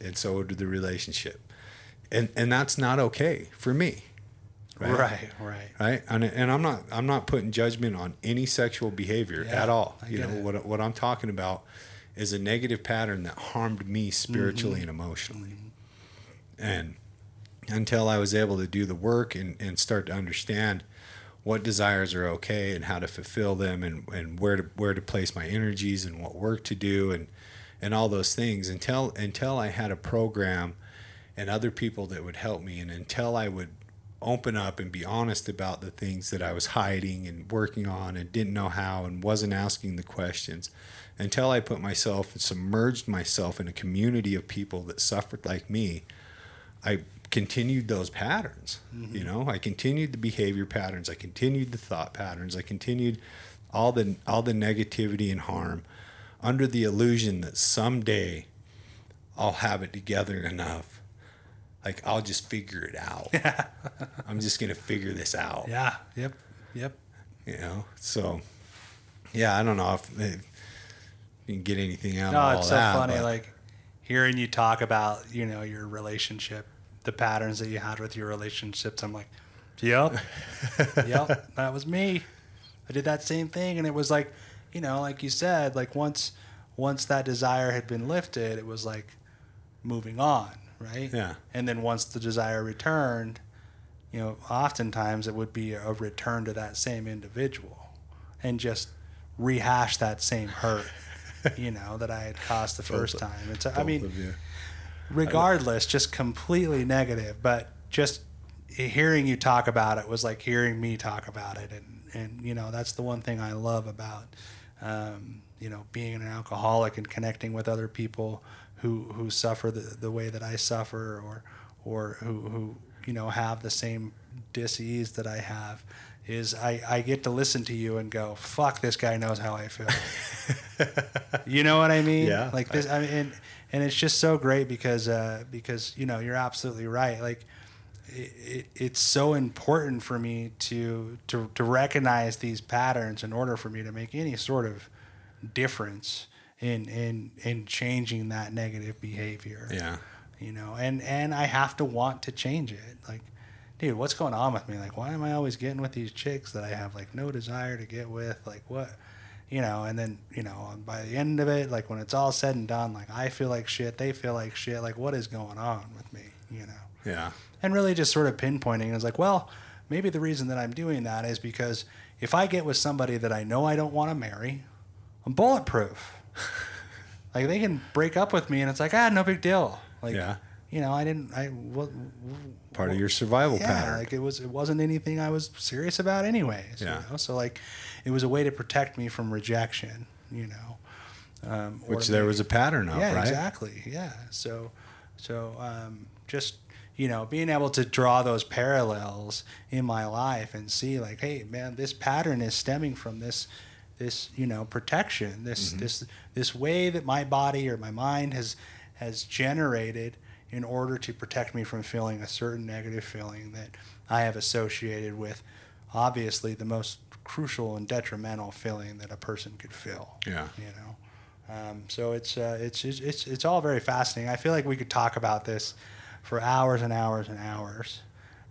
[SPEAKER 1] and so would the relationship. And and that's not okay for me.
[SPEAKER 2] Right. Right.
[SPEAKER 1] right and, and i'm not i'm not putting judgment on any sexual behavior
[SPEAKER 2] Yeah,
[SPEAKER 1] at all
[SPEAKER 2] I
[SPEAKER 1] you know
[SPEAKER 2] it.
[SPEAKER 1] what, what i'm talking about is a negative pattern that harmed me spiritually
[SPEAKER 2] Mm-hmm.
[SPEAKER 1] and emotionally and until i was able to do the work and, and start to understand what desires are okay and how to fulfill them and, and where to where to place my energies and what work to do and and all those things. Until until I had a program and other people that would help me and until I would open up and be honest about the things that I was hiding and working on and didn't know how and wasn't asking the questions until I put myself and submerged myself in a community of people that suffered like me I continued those patterns. You mm-hmm. know, I continued the behavior patterns. I continued the thought patterns. I continued all the all the negativity and harm under the illusion that someday I'll have it together enough. Like I'll just figure it out. I'm just gonna figure this out.
[SPEAKER 2] Yeah. Yep. Yep.
[SPEAKER 1] You know. So, yeah, I don't know if, if you can get anything out
[SPEAKER 2] No,
[SPEAKER 1] of all
[SPEAKER 2] it's so
[SPEAKER 1] that.
[SPEAKER 2] funny. Like hearing you talk about, you know, your relationship, the patterns that you had with your relationships. I'm like, yep, yep, that was me. I did that same thing, and it was like, you know, like you said, like once, once that desire had been lifted, it was like moving on, right?
[SPEAKER 1] Yeah.
[SPEAKER 2] And then once the desire returned, you know, oftentimes it would be a return to that same individual, and just rehash that same hurt, you know, that I had caused the first time. It's, I mean. Regardless, just completely negative. But just hearing you talk about it was like hearing me talk about it, and and you know that's the one thing I love about um, you know being an alcoholic and connecting with other people who who suffer the, the way that I suffer, or or who who you know have the same disease that I have. Is I, I get to listen to you and go, fuck, this guy knows how I feel. you know what I mean?
[SPEAKER 1] Yeah.
[SPEAKER 2] Like this, I mean, and, and it's just so great because uh, because you know you're absolutely right. Like it, it, it's so important for me to, to to recognize these patterns in order for me to make any sort of difference in in in changing that negative behavior.
[SPEAKER 1] Yeah.
[SPEAKER 2] You know, and and I have to want to change it. Like, dude, what's going on with me? Like, why am I always getting with these chicks that I have like no desire to get with? Like, what? You know, and then, you know, by the end of it, like when it's all said and done, like I feel like shit, they feel like shit, like what is going on with me, you know?
[SPEAKER 1] Yeah.
[SPEAKER 2] And really just sort of pinpointing is like, well, maybe the reason that I'm doing that is because if I get with somebody that I know I don't want to marry, I'm bulletproof. like they can break up with me and it's like, ah, no big deal. Like,
[SPEAKER 1] Yeah.
[SPEAKER 2] You know, I didn't, I, what,
[SPEAKER 1] Part of your survival
[SPEAKER 2] yeah,
[SPEAKER 1] pattern.
[SPEAKER 2] like it was it wasn't anything I was serious about anyways.
[SPEAKER 1] Yeah.
[SPEAKER 2] You know? So like it was a way to protect me from rejection, you know. Um,
[SPEAKER 1] Which there
[SPEAKER 2] maybe-
[SPEAKER 1] was a pattern of,
[SPEAKER 2] yeah,
[SPEAKER 1] right?
[SPEAKER 2] exactly. Yeah. So so um, just you know, being able to draw those parallels in my life and see like, hey man, this pattern is stemming from this this, you know, protection, this
[SPEAKER 1] Mm-hmm.
[SPEAKER 2] this this way that my body or my mind has has generated in order to protect me from feeling a certain negative feeling that I have associated with obviously the most crucial and detrimental feeling that a person could feel.
[SPEAKER 1] Yeah.
[SPEAKER 2] You know. Um, so it's, uh, it's it's it's it's all very fascinating. I feel like we could talk about this for hours and hours and hours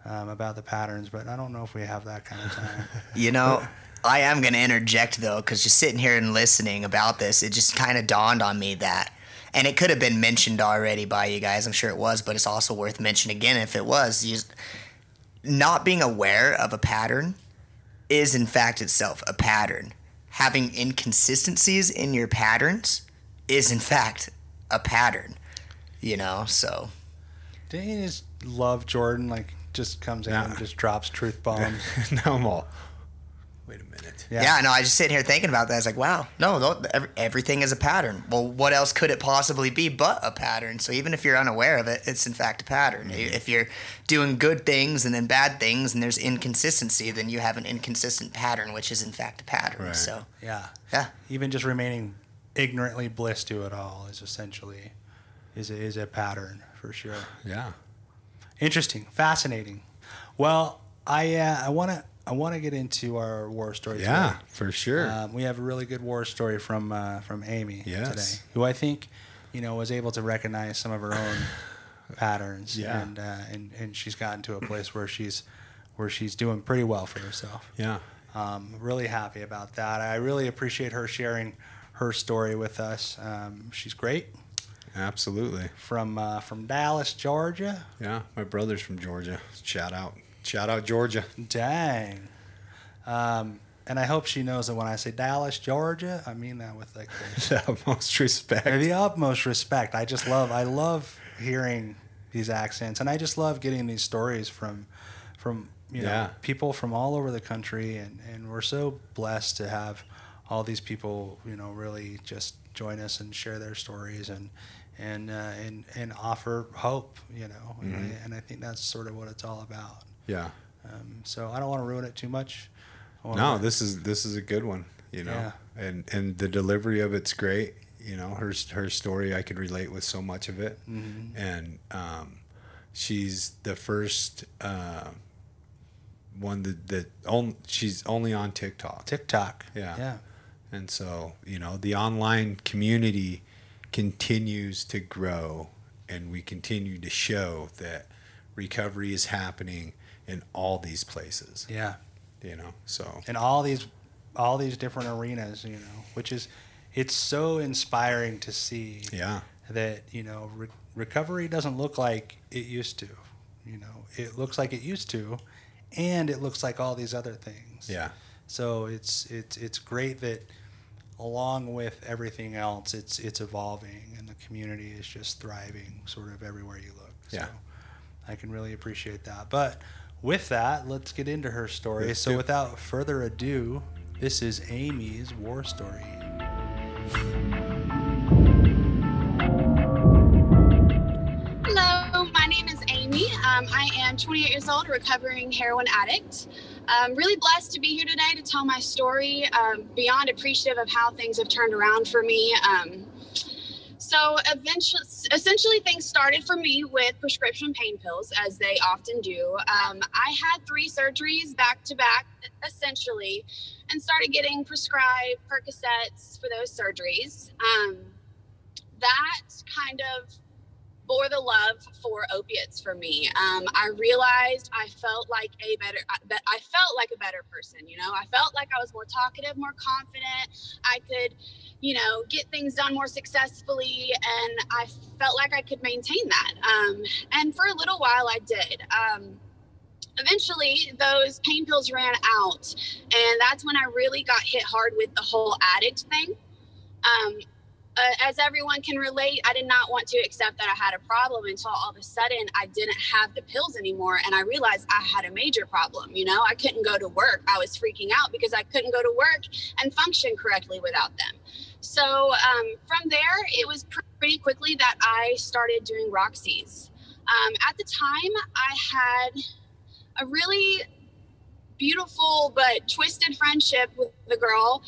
[SPEAKER 2] um, about the patterns, but I don't know if we have that kind of time.
[SPEAKER 3] You know, I am going to interject though, because just sitting here and listening about this, it just kind of dawned on me that, and it could have been mentioned already by you guys. I'm sure it was, but it's also worth mentioning again if it was. You, not being aware of a pattern is, in fact, itself a pattern. Having inconsistencies in your patterns is, in fact, a pattern. You know, so
[SPEAKER 2] Didn't you just love Jordan? Like just comes in
[SPEAKER 1] Yeah.
[SPEAKER 2] and just drops truth bombs.
[SPEAKER 1] no I'm all. Wait a minute.
[SPEAKER 3] Yeah. no, I just sitting here thinking about that. I was like, wow, no, no, ev- everything is a pattern. Well, what else could it possibly be but a pattern? So even if you're unaware of it, it's in fact a pattern. If you're doing good things and then bad things and there's inconsistency, then you have an inconsistent pattern, which is in fact a pattern.
[SPEAKER 1] Right.
[SPEAKER 3] So,
[SPEAKER 2] Yeah.
[SPEAKER 3] yeah.
[SPEAKER 2] Even just remaining ignorantly bliss to it all is essentially is a, is a pattern for sure.
[SPEAKER 1] Yeah.
[SPEAKER 2] Interesting, fascinating. Well, I uh, I want to I want to get into our war story.
[SPEAKER 1] Yeah,
[SPEAKER 2] today.
[SPEAKER 1] for sure.
[SPEAKER 2] Um, we have a really good war story from uh, from Amy
[SPEAKER 1] Yes.
[SPEAKER 2] today, who I think you know was able to recognize some of her own patterns,
[SPEAKER 1] Yeah.
[SPEAKER 2] and, uh, and and she's gotten to a place where she's where she's doing pretty well for herself.
[SPEAKER 1] yeah.
[SPEAKER 2] Um, really happy about that. I really appreciate her sharing her story with us. Um, she's great
[SPEAKER 1] Absolutely.
[SPEAKER 2] from uh, from Dallas, Georgia.
[SPEAKER 1] Yeah. My brother's from Georgia. Shout out. Shout out Georgia.
[SPEAKER 2] Dang. Um, and I hope she knows that when I say Dallas, Georgia, I mean that with like the,
[SPEAKER 1] utmost respect.
[SPEAKER 2] the utmost respect. I just love, I love hearing these accents, and I just love getting these stories from, from you know,
[SPEAKER 1] Yeah.
[SPEAKER 2] people from all over the country, and and we're so blessed to have all these people, you know, really just join us and share their stories and. And, uh, and and offer hope, you know,
[SPEAKER 1] Mm-hmm.
[SPEAKER 2] I, and I think that's sort of what it's all about.
[SPEAKER 1] Yeah.
[SPEAKER 2] Um, so I don't want to ruin it too much.
[SPEAKER 1] No, this is this is a good one, you know.
[SPEAKER 2] Yeah.
[SPEAKER 1] And and the delivery of it's great. You know, her her story I could relate with so much of it.
[SPEAKER 2] Mm-hmm.
[SPEAKER 1] And um she's the first uh one that that on, she's only on TikTok.
[SPEAKER 2] TikTok.
[SPEAKER 1] Yeah.
[SPEAKER 2] Yeah.
[SPEAKER 1] And so, you know, the online community continues to grow and we continue to show that recovery is happening in all these places.
[SPEAKER 2] Yeah.
[SPEAKER 1] You know, so
[SPEAKER 2] in all these all these different arenas, you know, which is it's so inspiring to see
[SPEAKER 1] yeah.
[SPEAKER 2] that, you know, re- recovery doesn't look like it used to. You know, it looks like it used to and it looks like all these other things.
[SPEAKER 1] Yeah.
[SPEAKER 2] So it's it's it's great that along with everything else, it's it's evolving and the community is just thriving sort of everywhere you look.
[SPEAKER 1] Yeah.
[SPEAKER 2] So I can really appreciate that. But with that, let's get into her story.
[SPEAKER 1] Let's
[SPEAKER 2] so
[SPEAKER 1] do
[SPEAKER 2] without further ado, this is Amy's war story.
[SPEAKER 4] Hello, my name is Amy. Um, I am 28 years old, a recovering heroin addict. I'm really blessed to be here today to tell my story. Um, beyond appreciative of how things have turned around for me. Um, so eventually, essentially, things started for me with prescription pain pills, as they often do. Um, I had three surgeries back to back, essentially, and started getting prescribed Percocets for those surgeries. Um, that kind of bore the love for opiates for me. Um, I realized I felt like a better, I felt like a better person. You know, I felt like I was more talkative, more confident. I could, you know, get things done more successfully, and I felt like I could maintain that. Um, and for a little while, I did. Um, eventually those pain pills ran out and that's when i really got hit hard with the whole addict thing um, uh, as everyone can relate, I did not want to accept that I had a problem until all of a sudden I didn't have the pills anymore. And I realized I had a major problem. You know, I couldn't go to work. I was freaking out because I couldn't go to work and function correctly without them. So um, from there, it was pr- pretty quickly that I started doing Roxy's. Um, at the time, I had a really beautiful but twisted friendship with the girl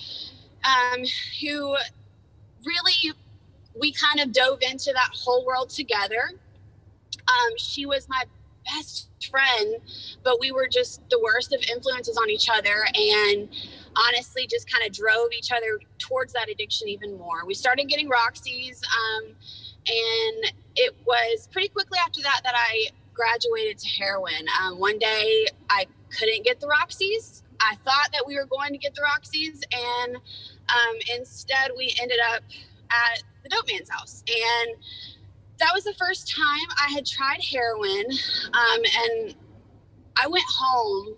[SPEAKER 4] um, who really we kind of dove into that whole world together. Um, she was my best friend, but we were just the worst of influences on each other and honestly just kind of drove each other towards that addiction even more. We started getting Roxy's, um, and it was pretty quickly after that that I graduated to heroin. Um, one day I couldn't get the Roxy's. I thought that we were going to get the Roxy's, and um, instead, we ended up at the dope man's house. And that was the first time I had tried heroin. Um, and I went home,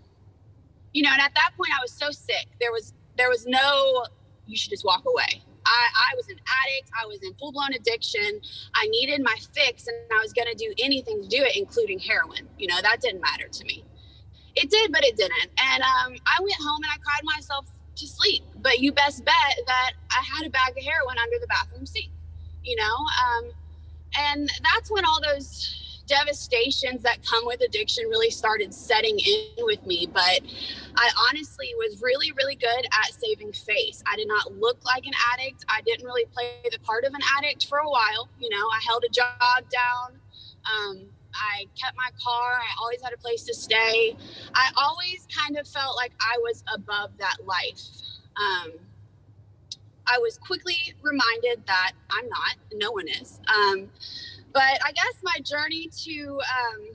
[SPEAKER 4] you know, and at that point I was so sick. There was there was no you should just walk away. I, I was an addict. I was in full blown addiction. I needed my fix and I was going to do anything to do it, including heroin. You know, that didn't matter to me. It did, but it didn't. And um, I went home and I cried myself to sleep. But you best bet that I had a bag of heroin under the bathroom sink, you know? Um, and that's when all those devastations that come with addiction really started setting in with me. But I honestly was really, really good at saving face. I did not look like an addict. I didn't really play the part of an addict for a while. You know, I held a job down. Um, I kept my car. I always had a place to stay. I always kind of felt like I was above that life. Um, I was quickly reminded that I'm not, no one is. Um, but I guess my journey to um,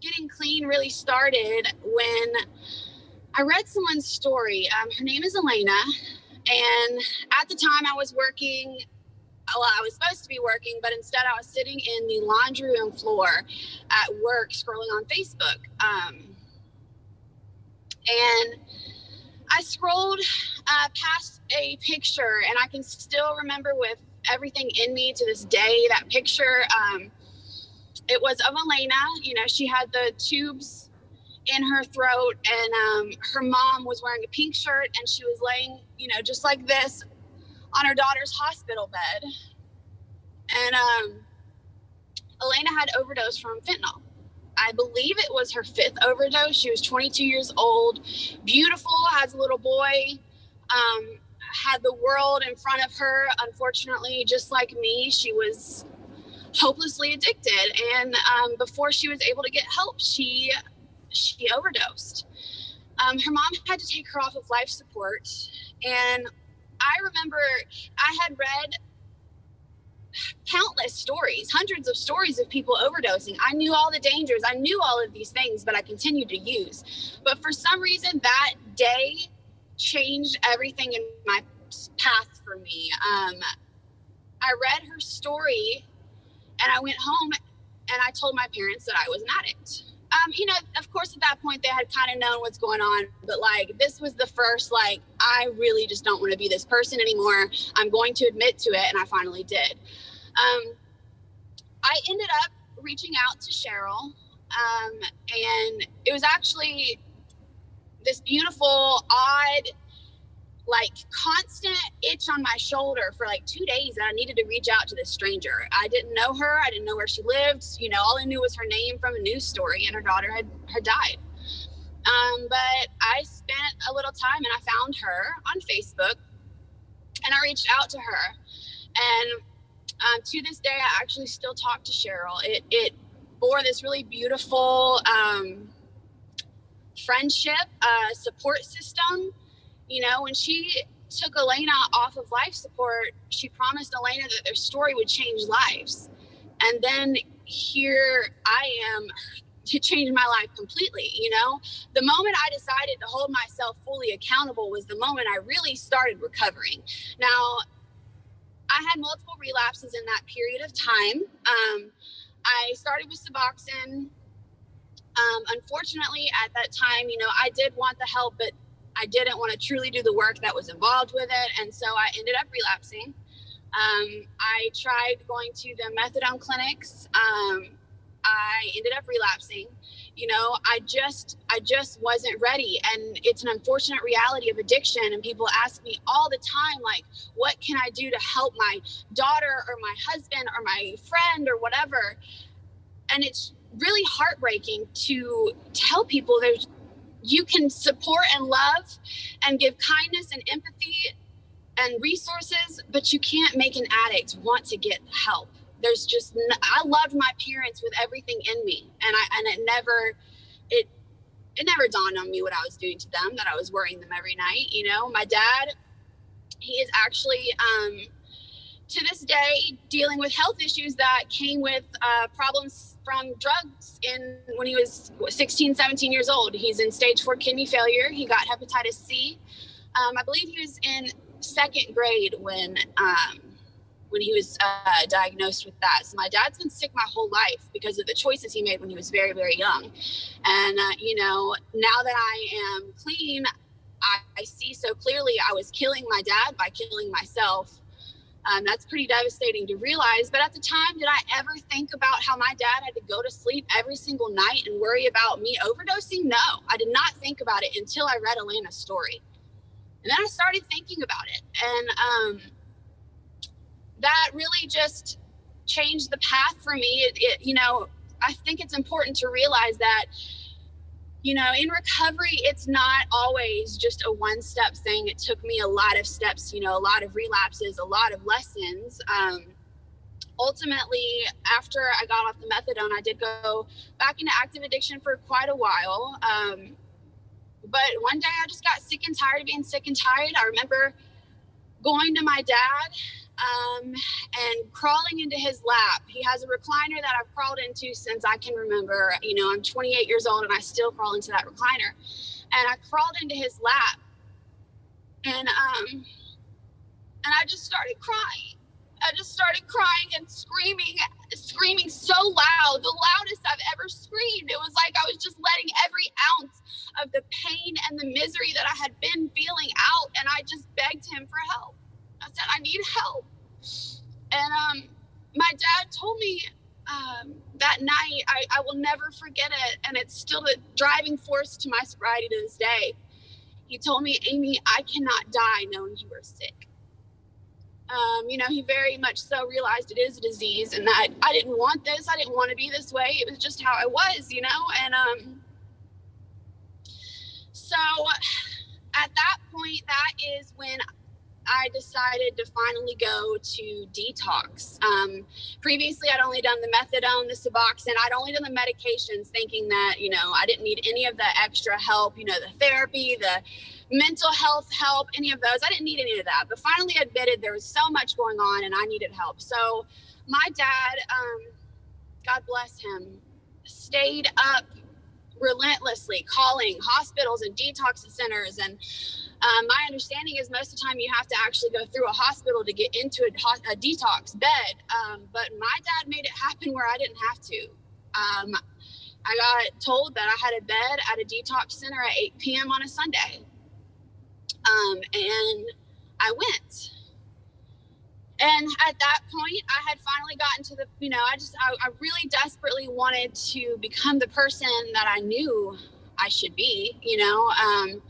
[SPEAKER 4] getting clean really started when I read someone's story. Um, her name is Elena. And at the time, I was working well, I was supposed to be working, but instead I was sitting in the laundry room floor at work scrolling on Facebook. Um, and I scrolled uh, past a picture, and I can still remember with everything in me to this day that picture. Um, it was of Elena. You know, she had the tubes in her throat, and um, her mom was wearing a pink shirt, and she was laying, you know, just like this on her daughter's hospital bed. And um, Elena had overdosed from fentanyl. I believe it was her fifth overdose. She was 22 years old, beautiful, has a little boy, um, had the world in front of her. Unfortunately, just like me, she was hopelessly addicted. And um, before she was able to get help, she she overdosed. Um, her mom had to take her off of life support. And I remember I had read countless stories, hundreds of stories of people overdosing. I knew all the dangers, I knew all of these things, but I continued to use. But for some reason, that day changed everything in my path for me. Um, I read her story and I went home and I told my parents that I was an addict. Um, you know, of course, at that point they had kind of known what's going on, but like this was the first, like, I really just don't want to be this person anymore. I'm going to admit to it, and I finally did. Um, I ended up reaching out to Cheryl, um, and it was actually this beautiful, odd, like constant itch on my shoulder for like two days that I needed to reach out to this stranger. I didn't know her. I didn't know where she lived. You know, all I knew was her name from a news story, and her daughter had had died. Um, but I spent a little time and I found her on Facebook, and I reached out to her, and um, to this day, I actually still talk to Cheryl. It it bore this really beautiful um, friendship, uh, support system you know, when she took Elena off of life support, she promised Elena that their story would change lives. And then here I am to change my life completely. You know, the moment I decided to hold myself fully accountable was the moment I really started recovering. Now, I had multiple relapses in that period of time. Um, I started with Suboxone. Um, unfortunately, at that time, you know, I did want the help, but I didn't want to truly do the work that was involved with it. And so I ended up relapsing. Um, I tried going to the methadone clinics. Um, I ended up relapsing. You know, I just I just wasn't ready and it's an unfortunate reality of addiction and people ask me all the time like what can I do to help my daughter or my husband or my friend or whatever. And it's really heartbreaking to tell people there's you can support and love and give kindness and empathy and resources, but you can't make an addict want to get help. There's just I loved my parents with everything in me, and I and it never it it never dawned on me what I was doing to them that I was worrying them every night. You know, my dad, he is actually um, to this day dealing with health issues that came with uh, problems from drugs in when he was 16, 17 years old. He's in stage four kidney failure. He got hepatitis C. Um, I believe he was in second grade when um, when he was uh, diagnosed with that. So my dad's been sick my whole life because of the choices he made when he was very, very young. And uh, you know, now that I am clean, I, I see so clearly I was killing my dad by killing myself um, that's pretty devastating to realize. But at the time, did I ever think about how my dad had to go to sleep every single night and worry about me overdosing? No, I did not think about it until I read Elena's story. And then I started thinking about it. And um, that really just changed the path for me. It, it, you know, I think it's important to realize that you know, in recovery, it's not always just a one step thing. It took me a lot of steps, you know, a lot of relapses, a lot of lessons. Um, ultimately, after I got off the methadone, I did go back into active addiction for quite a while. Um, but one day I just got sick and tired of being sick and tired. I remember going to my dad um, and crawling into his lap. He has a recliner that I've crawled into since I can remember. You know, I'm 28 years old and I still crawl into that recliner. And I crawled into his lap, and um, and I just started crying. I just started crying and screaming, screaming so loud, the loudest I've ever screamed. It was like I was just letting every ounce of the pain and the misery that I had been feeling out, and I just begged him for help. I said, I need help. And um, my dad told me um, that night, I, I will never forget it. And it's still the driving force to my sobriety to this day. He told me, Amy, I cannot die knowing you are sick. Um, you know, he very much so realized it is a disease and that I didn't want this. I didn't want to be this way. It was just how I was, you know? And um, so at that point, that is when I decided to finally go to detox. Um, previously, I'd only done the methadone, the Suboxone. I'd only done the medications, thinking that you know I didn't need any of the extra help. You know, the therapy, the mental health help, any of those. I didn't need any of that. But finally, admitted there was so much going on, and I needed help. So, my dad, um, God bless him, stayed up relentlessly calling hospitals and detox centers and um, my understanding is most of the time you have to actually go through a hospital to get into a, a detox bed. Um, but my dad made it happen where I didn't have to. Um, I got told that I had a bed at a detox center at 8 p.m. on a Sunday. Um, and I went. And at that point, I had finally gotten to the, you know, I just, I, I really desperately wanted to become the person that I knew I should be, you know. Um,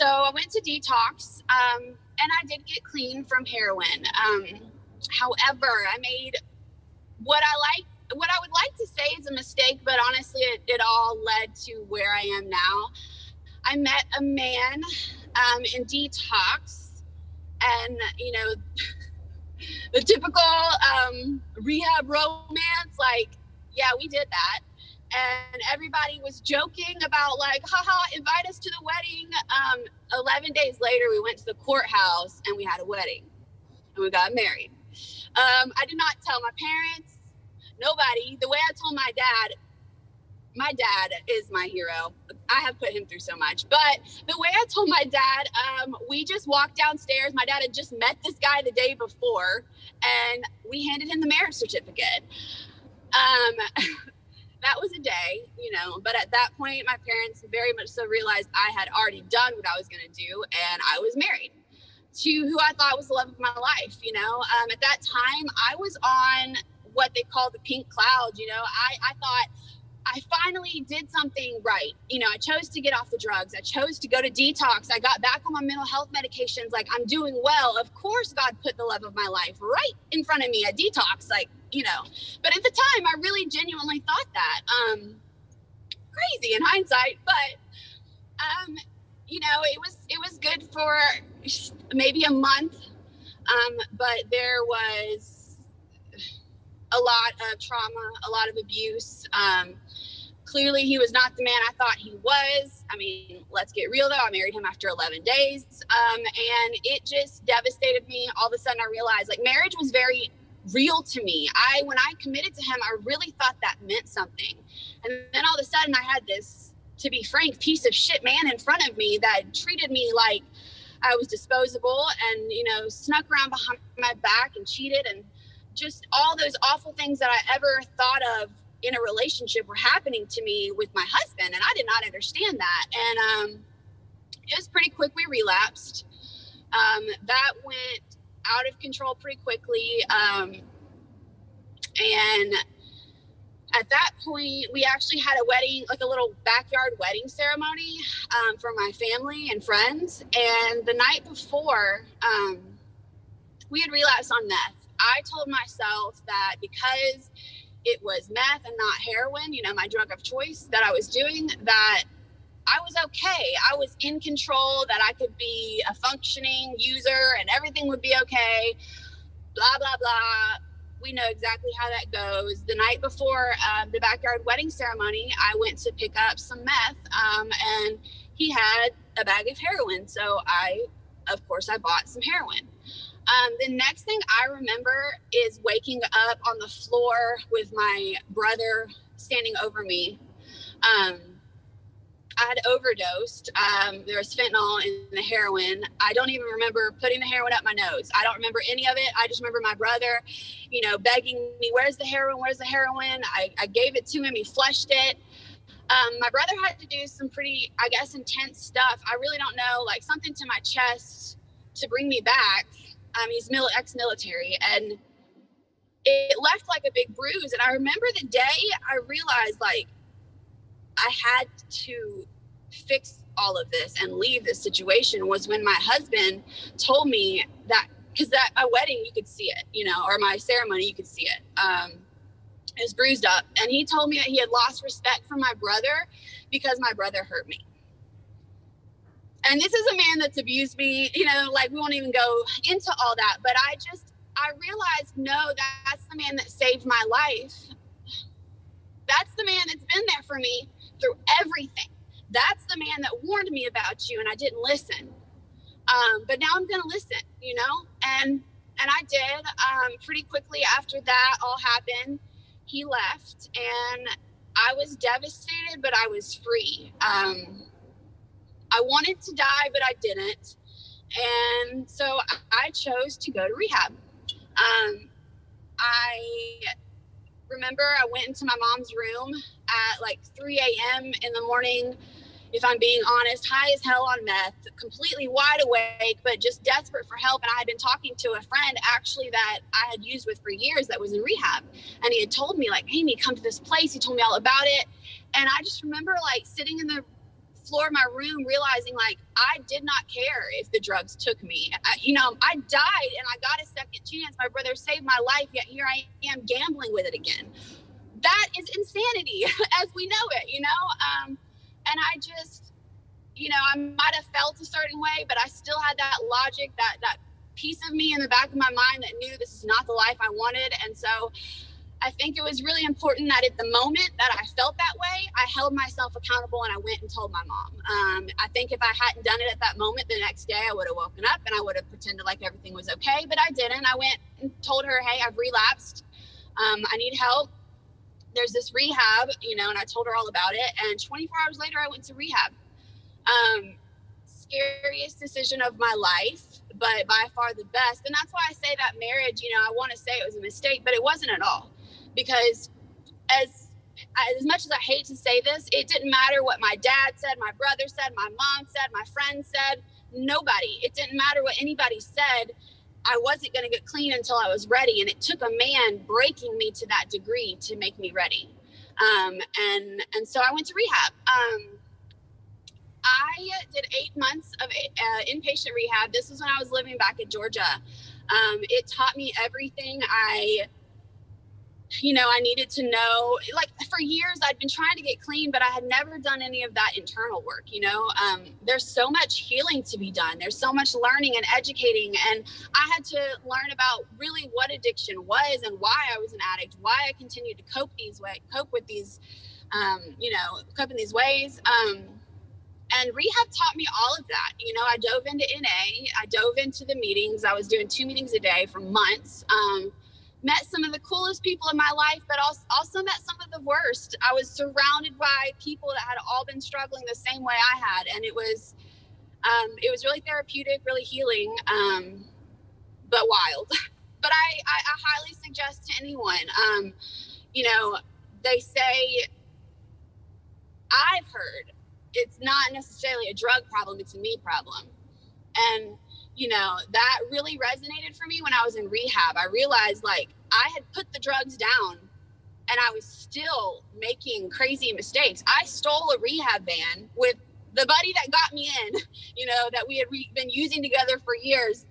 [SPEAKER 4] so I went to detox um, and I did get clean from heroin. Um, however, I made what I like, what I would like to say is a mistake, but honestly, it, it all led to where I am now. I met a man um, in detox, and you know, the typical um, rehab romance, like, yeah, we did that and everybody was joking about like haha invite us to the wedding. Um, 11 days later we went to the courthouse and we had a wedding and we got married. Um, i did not tell my parents nobody. The way i told my dad my dad is my hero. I have put him through so much but the way i told my dad um, we just walked downstairs. My dad had just met this guy the day before and we handed him the marriage certificate. Um, that was a day, you know. But at that point, my parents very much so realized I had already done what I was going to do, and I was married to who I thought was the love of my life. You know, um, at that time, I was on what they call the pink cloud. You know, I I thought. I finally did something right. You know, I chose to get off the drugs. I chose to go to detox. I got back on my mental health medications. Like, I'm doing well. Of course, God put the love of my life right in front of me at detox. Like, you know. But at the time, I really genuinely thought that. Um, crazy in hindsight, but um, you know, it was it was good for maybe a month, um, but there was a lot of trauma, a lot of abuse. Um, clearly, he was not the man I thought he was. I mean, let's get real though. I married him after 11 days, um, and it just devastated me. All of a sudden, I realized like marriage was very real to me. I when I committed to him, I really thought that meant something. And then all of a sudden I had this, to be frank, piece of shit man in front of me that treated me like I was disposable and, you know, snuck around behind my back and cheated and just all those awful things that I ever thought of in a relationship were happening to me with my husband and I did not understand that. And um it was pretty quick we relapsed. Um, that went out of control pretty quickly. Um, and at that point, we actually had a wedding, like a little backyard wedding ceremony um, for my family and friends. And the night before, um, we had relapsed on meth. I told myself that because it was meth and not heroin, you know, my drug of choice that I was doing, that I was okay. I was in control, that I could be a functioning user and everything would be okay. Blah, blah, blah. We know exactly how that goes. The night before um, the backyard wedding ceremony, I went to pick up some meth um, and he had a bag of heroin. So I, of course, I bought some heroin. Um, the next thing I remember is waking up on the floor with my brother standing over me. Um, I had overdosed. Um, there was fentanyl in the heroin. I don't even remember putting the heroin up my nose. I don't remember any of it. I just remember my brother, you know, begging me, "Where's the heroin? Where's the heroin?" I, I gave it to him. He flushed it. Um, my brother had to do some pretty, I guess, intense stuff. I really don't know, like something to my chest to bring me back. Um, he's mil- ex-military, and it left like a big bruise. And I remember the day I realized, like, I had to fix all of this and leave this situation was when my husband told me that because at my wedding you could see it, you know, or my ceremony you could see it. Um, it was bruised up, and he told me that he had lost respect for my brother because my brother hurt me. And this is a man that's abused me. You know, like we won't even go into all that, but I just I realized no, that's the man that saved my life. That's the man that's been there for me through everything. That's the man that warned me about you, and I didn't listen. Um, but now I'm gonna listen, you know, and and I did. Um, pretty quickly after that all happened, he left, and I was devastated, but I was free. Um, I wanted to die, but I didn't, and so I chose to go to rehab. Um, I remember I went into my mom's room at like 3 a.m. in the morning if I'm being honest, high as hell on meth, completely wide awake, but just desperate for help. And I had been talking to a friend actually that I had used with for years that was in rehab. And he had told me, like, Amy, come to this place. He told me all about it. And I just remember like sitting in the floor of my room realizing like I did not care if the drugs took me. I, you know, I died and I got a second chance. My brother saved my life, yet here I am gambling with it again. That is insanity as we know it, you know? Um, and I just, you know, I might have felt a certain way, but I still had that logic, that that piece of me in the back of my mind that knew this is not the life I wanted. And so I think it was really important that at the moment that I felt that way, I held myself accountable and I went and told my mom. Um, I think if I hadn't done it at that moment, the next day I would have woken up and I would have pretended like everything was okay, but I didn't. I went and told her, hey, I've relapsed. Um, I need help there's this rehab, you know, and I told her all about it. And 24 hours later, I went to rehab. Um, scariest decision of my life, but by far the best. And that's why I say that marriage, you know, I want to say it was a mistake, but it wasn't at all. Because as as much as I hate to say this, it didn't matter what my dad said, my brother said, my mom said, my friend said, nobody. It didn't matter what anybody said I wasn't going to get clean until I was ready. And it took a man breaking me to that degree to make me ready. Um, and, and so I went to rehab. Um, I did eight months of uh, inpatient rehab. This was when I was living back in Georgia. Um, it taught me everything I you know, I needed to know, like for years, I'd been trying to get clean, but I had never done any of that internal work. You know, um, there's so much healing to be done. There's so much learning and educating. And I had to learn about really what addiction was and why I was an addict, why I continued to cope these way, cope with these, um, you know, cope in these ways. Um, and rehab taught me all of that. You know, I dove into NA, I dove into the meetings. I was doing two meetings a day for months. Um, met some of the coolest people in my life, but also, also met some of the worst. I was surrounded by people that had all been struggling the same way I had, and it was um, it was really therapeutic, really healing, um, but wild. but I, I, I, highly suggest to anyone, um, you know, they say I've heard it's not necessarily a drug problem; it's a me problem, and you know, that really resonated for me when I was in rehab. I realized like I had put the drugs down and I was still making crazy mistakes. I stole a rehab van with the buddy that got me in, you know, that we had re- been using together for years.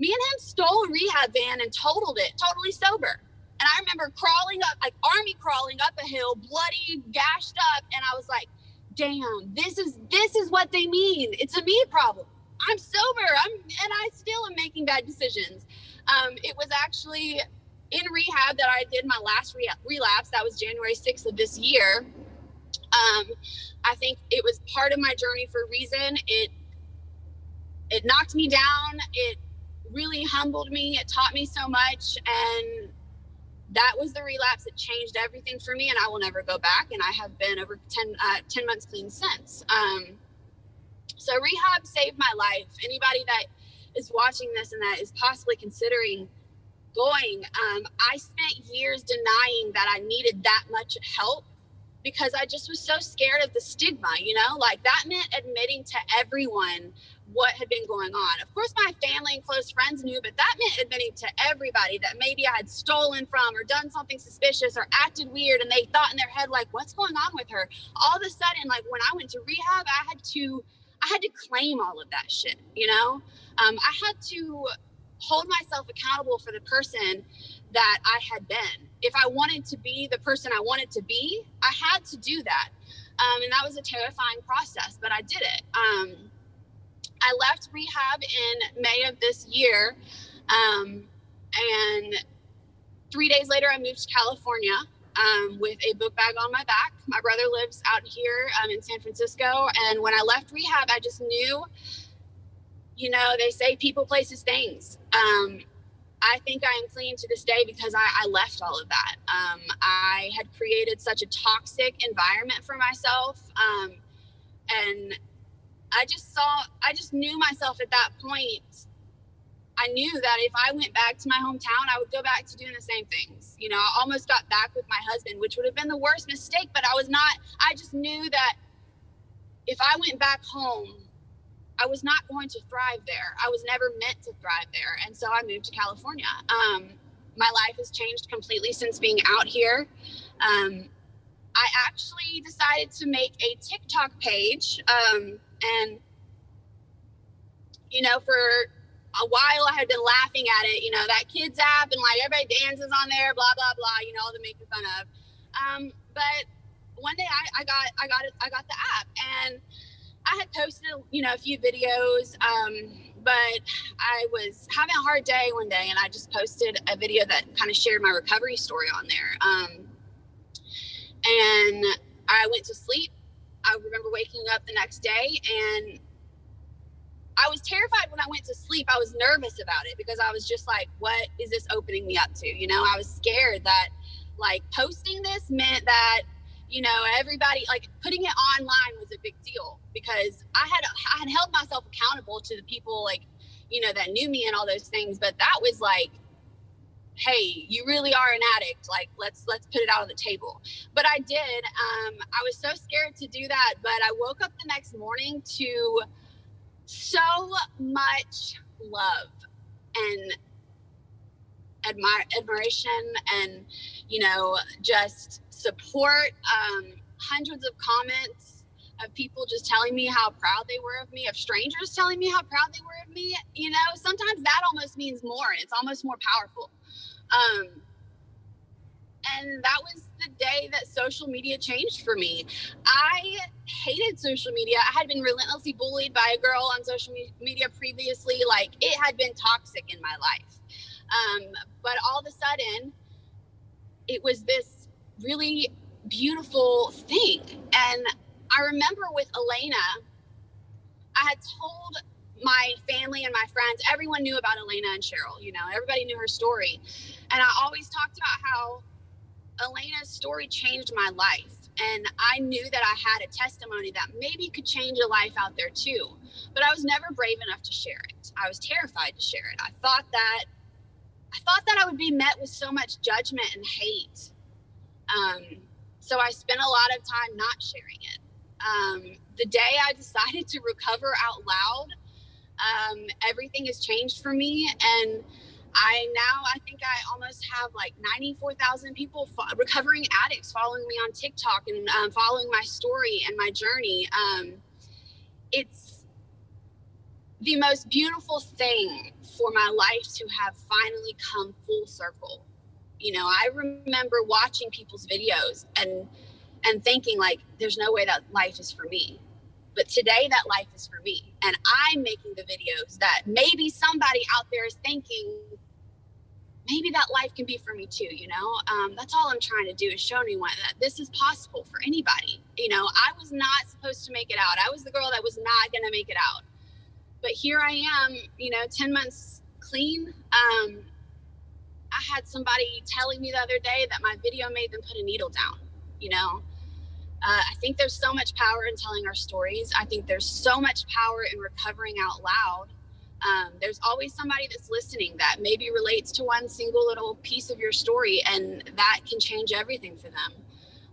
[SPEAKER 4] Me and him stole a rehab van and totaled it, totally sober. And I remember crawling up, like army crawling up a hill, bloody, gashed up, and I was like, "Damn, this is this is what they mean. It's a me problem." I'm sober. I'm and I still am making bad decisions. Um, it was actually in rehab that I did my last re- relapse. That was January 6th of this year. Um, I think it was part of my journey for a reason. It it knocked me down. It really humbled me. It taught me so much, and that was the relapse that changed everything for me. And I will never go back. And I have been over 10, uh, 10 months clean since. Um, so rehab saved my life. Anybody that is watching this and that is possibly considering going, um, I spent years denying that I needed that much help because I just was so scared of the stigma, you know, like that meant admitting to everyone what had been going on. Of course, my family and close friends knew, but that meant admitting to everybody that maybe I had stolen from or done something suspicious or acted weird. And they thought in their head, like, what's going on with her? All of a sudden, like when I went to rehab, I had to I had to claim all of that shit, you know? Um, I had to hold myself accountable for the person that I had been. If I wanted to be the person I wanted to be, I had to do that. Um, and that was a terrifying process, but I did it. Um, I left rehab in May of this year. Um, and three days later, I moved to California um, with a book bag on my back. My brother lives out here um, in San Francisco. And when I left rehab, I just knew, you know, they say people, places, things. Um, I think I am clean to this day because I, I left all of that. Um, I had created such a toxic environment for myself. Um, and I just saw, I just knew myself at that point I knew that if I went back to my hometown, I would go back to doing the same things. You know, I almost got back with my husband, which would have been the worst mistake, but I was not, I just knew that if I went back home, I was not going to thrive there. I was never meant to thrive there. And so I moved to California. Um, my life has changed completely since being out here. Um, I actually decided to make a TikTok page. Um, and, you know, for a while I had been laughing at it, you know, that kids app and like everybody dances on there, blah blah blah, you know, all the making fun of. Um, but one day I, I got I got it I got the app and I had posted you know a few videos, um, but I was having a hard day one day and I just posted a video that kind of shared my recovery story on there. Um, and I went to sleep. I remember waking up the next day and I was terrified when I went to sleep. I was nervous about it because I was just like, what is this opening me up to? You know, I was scared that like posting this meant that you know everybody like putting it online was a big deal because I had I had held myself accountable to the people like you know that knew me and all those things, but that was like hey you really are an addict like let's let's put it out on the table but i did um, i was so scared to do that but i woke up the next morning to so much love and admire admiration and you know just support um, hundreds of comments of people just telling me how proud they were of me of strangers telling me how proud they were of me you know? Sometimes that almost means more and it's almost more powerful. Um, and that was the day that social media changed for me. I hated social media. I had been relentlessly bullied by a girl on social media previously. Like it had been toxic in my life. Um, but all of a sudden, it was this really beautiful thing. And I remember with Elena, I had told my family and my friends, everyone knew about Elena and Cheryl, you know, everybody knew her story. And I always talked about how Elena's story changed my life. And I knew that I had a testimony that maybe could change a life out there too. But I was never brave enough to share it. I was terrified to share it. I thought that I thought that I would be met with so much judgment and hate. Um, so I spent a lot of time not sharing it. Um, the day I decided to recover out loud, um, everything has changed for me. And I now I think I almost have like 94,000 people fo- recovering addicts following me on TikTok and um, following my story and my journey. Um, it's the most beautiful thing for my life to have finally come full circle. You know, I remember watching people's videos and and thinking like there's no way that life is for me. But today that life is for me and I'm making the videos that maybe somebody out there is thinking maybe that life can be for me too you know? Um, that's all i'm trying to do is show anyone that this is possible for anybody. You know i was not supposed to make it out. I was the girl that was not going to make it out. But here i am you know 10 months clean. Um, i had somebody telling me the other day that my video made them put a needle down you know uh, I think there's so much power in telling our stories. I think there's so much power in recovering out loud um, there's always somebody that's listening that maybe relates to one single little piece of your story, and that can change everything for them.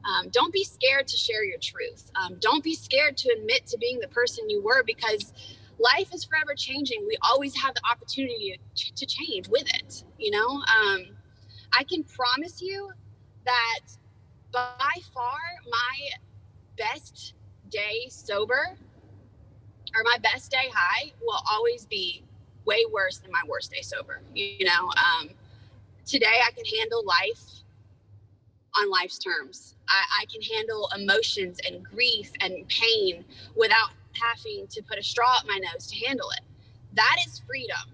[SPEAKER 4] Um, don't be scared to share your truth. Um, don't be scared to admit to being the person you were because life is forever changing. We always have the opportunity to, to change with it. You know, um, I can promise you that by far my best day sober or my best day high will always be way worse than my worst day sober. You know, um, today I can handle life on life's terms. I, I can handle emotions and grief and pain without having to put a straw up my nose to handle it. That is freedom.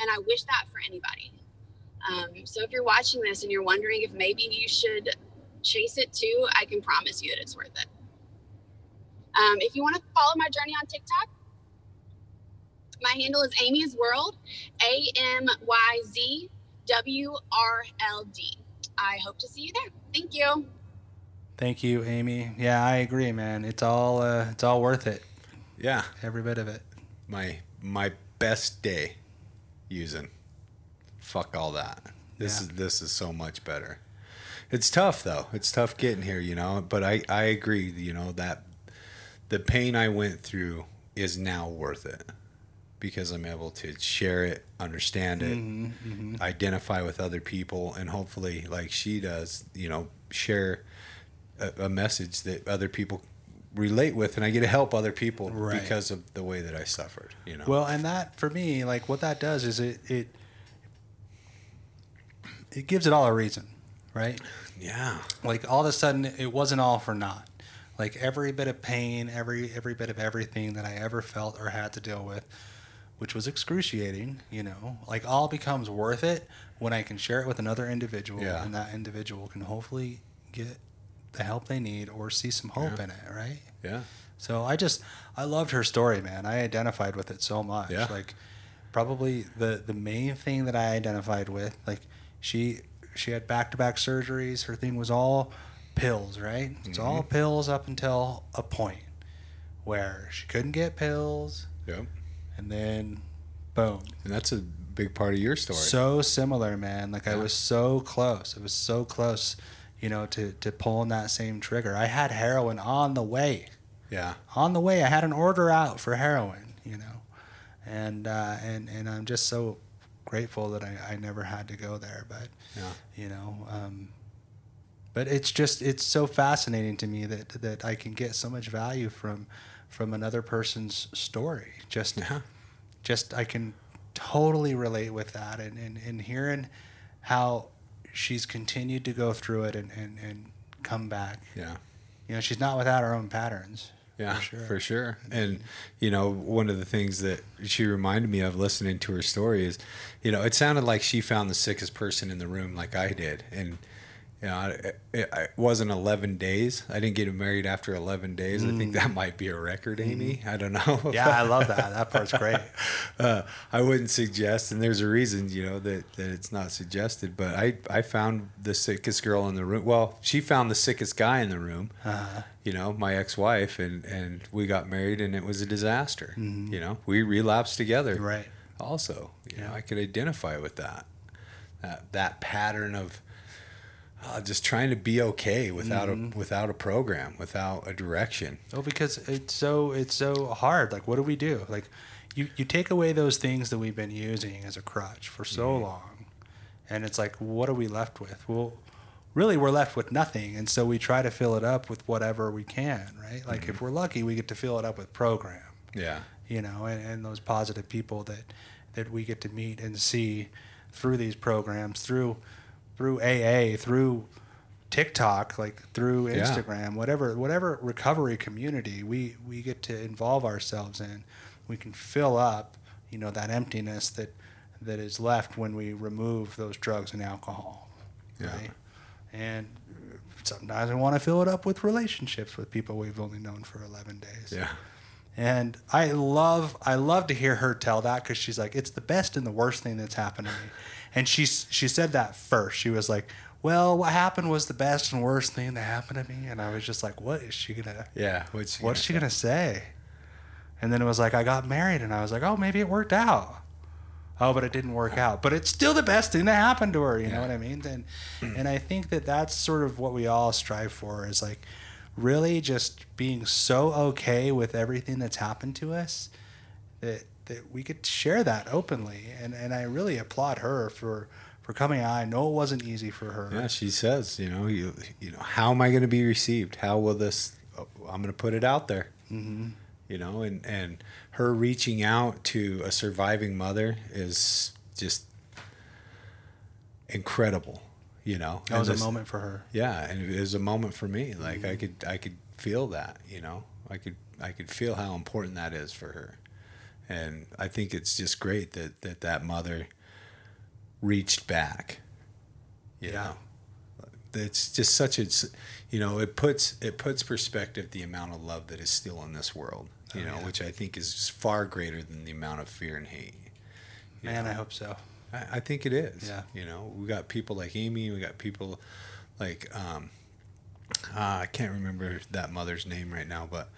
[SPEAKER 4] And I wish that for anybody. Um, so if you're watching this and you're wondering if maybe you should chase it too, I can promise you that it's worth it. Um, if you want to follow my journey on TikTok, my handle is Amy's World, A M Y Z W R L D. I hope to see you there. Thank you.
[SPEAKER 2] Thank you, Amy. Yeah, I agree, man. It's all uh, it's all worth it.
[SPEAKER 1] Yeah,
[SPEAKER 2] Every bit of it.
[SPEAKER 1] my my best day using. Fuck all that. This
[SPEAKER 2] Yeah.
[SPEAKER 1] is this is so much better. It's tough though. It's tough getting here, you know. But I I agree. You know that the pain I went through is now worth it because I'm able to share it, understand it,
[SPEAKER 2] Mm-hmm,
[SPEAKER 1] identify with other people, and hopefully, like she does, you know, share a, a message that other people relate with, and I get to help other people
[SPEAKER 2] Right.
[SPEAKER 1] because of the way that I suffered. You know.
[SPEAKER 2] Well, and that for me, like what that does is it it it gives it all a reason, right?
[SPEAKER 1] yeah.
[SPEAKER 2] Like all of a sudden, it wasn't all for naught. Like every bit of pain, every every bit of everything that I ever felt or had to deal with, which was excruciating, you know, like all becomes worth it when I can share it with another individual,
[SPEAKER 1] Yeah.
[SPEAKER 2] and that individual can hopefully get the help they need or see some hope
[SPEAKER 1] Yeah.
[SPEAKER 2] in it, right?
[SPEAKER 1] Yeah.
[SPEAKER 2] So I just I loved her story, man. I identified with it so much.
[SPEAKER 1] Yeah.
[SPEAKER 2] Like probably the the main thing that I identified with, like she she had back to back surgeries. Her thing was all pills, right? It's all
[SPEAKER 1] Mm-hmm.
[SPEAKER 2] pills up until a point where she couldn't get pills,
[SPEAKER 1] Yep.
[SPEAKER 2] and then boom.
[SPEAKER 1] And that's a big part of your story.
[SPEAKER 2] So similar, man. Like I was so close. It was so close, you know, to to pulling that same trigger. I had heroin on the way
[SPEAKER 1] yeah.
[SPEAKER 2] on the way, I had an order out for heroin, you know, and uh, and and I'm just so grateful that I, I never had to go there. But
[SPEAKER 1] Yeah.
[SPEAKER 2] you know, um, but it's just it's so fascinating to me that that I can get so much value from from another person's story. Just
[SPEAKER 1] Yeah.
[SPEAKER 2] just I can totally relate with that, and and, and hearing how she's continued to go through it and, and, and come back.
[SPEAKER 1] Yeah.
[SPEAKER 2] You know, she's not without her own patterns.
[SPEAKER 1] Yeah,
[SPEAKER 2] for sure.
[SPEAKER 1] for sure. Mm-hmm. And you know, one of the things that she reminded me of listening to her story is, you know, it sounded like she found the sickest person in the room, like I did, and you know, it, it, it wasn't eleven days. I didn't get married after eleven days. I think that might be a record, Amy. I don't know.
[SPEAKER 2] Mm. Yeah, I love that. That part's great.
[SPEAKER 1] uh, I wouldn't suggest, and there's a reason, you know, that, that it's not suggested. But I, I found the sickest girl in the room. Well, she found the sickest guy in the room.
[SPEAKER 2] Uh,
[SPEAKER 1] You know, my ex-wife, and and we got married, and it was a disaster. You know, we relapsed together.
[SPEAKER 2] right.
[SPEAKER 1] Also, you know, I could identify with that. That that pattern of. Uh, just trying to be okay without a mm-hmm. without a program, without a direction.
[SPEAKER 2] Oh, because it's so it's so hard. Like, what do we do? Like, you you take away those things that we've been using as a crutch for so mm-hmm. long, and it's like, what are we left with? Well, really, we're left with nothing, and so we try to fill it up with whatever we can, right? Like, if mm-hmm. we're lucky, we get to fill it up with program.
[SPEAKER 1] Yeah,
[SPEAKER 2] you know, and, and those positive people that that we get to meet and see through these programs, through through AA, through TikTok, like through
[SPEAKER 1] Yeah.
[SPEAKER 2] Instagram, whatever whatever recovery community we we get to involve ourselves in, we can fill up, you know, that emptiness that that is left when we remove those drugs and alcohol,
[SPEAKER 1] Yeah.
[SPEAKER 2] right? And sometimes we want to fill it up with relationships with people we've only known for 11 days.
[SPEAKER 1] yeah,
[SPEAKER 2] And I love I love to hear her tell that because she's like, it's the best and the worst thing that's happened to me. And she's she said that first. She was like, well, what happened was the best and worst thing that happened to me. And I was just like, what is she gonna
[SPEAKER 1] yeah. What's
[SPEAKER 2] what's she gonna say? And then it was like I got married, and I was like, oh, maybe it worked out. Oh, but it didn't work out. But it's still the best thing that happened to her. You know what I mean? And and I think that that's sort of what we all strive for is like really just being so okay with everything that's happened to us that that we could share that openly. And and I really applaud her for for coming out. I know it wasn't easy for her.
[SPEAKER 1] Yeah, she says, you know, you, you know, how am I going to be received? How will this? oh, I'm going to put it out there. Mm-hmm. You know, and and her reaching out to a surviving mother is just incredible. You know,
[SPEAKER 2] That was
[SPEAKER 1] And
[SPEAKER 2] a moment for her.
[SPEAKER 1] Yeah, and it was a moment for me. Like I mm-hmm. could I could feel that, you know. I could I could feel how important that is for her. And I think it's just great that that, that mother reached back. You
[SPEAKER 2] Yeah.
[SPEAKER 1] know. It's just such a you know, it puts it puts perspective the amount of love that is still in this world, you
[SPEAKER 2] Oh,
[SPEAKER 1] know,
[SPEAKER 2] yeah.
[SPEAKER 1] which I think is far greater than the amount of fear and hate.
[SPEAKER 2] Man,
[SPEAKER 1] know?
[SPEAKER 2] I hope so.
[SPEAKER 1] I, I think it is.
[SPEAKER 2] Yeah.
[SPEAKER 1] You know, we got people like Amy. We got people like um, uh, I can't remember that mother's name right now, but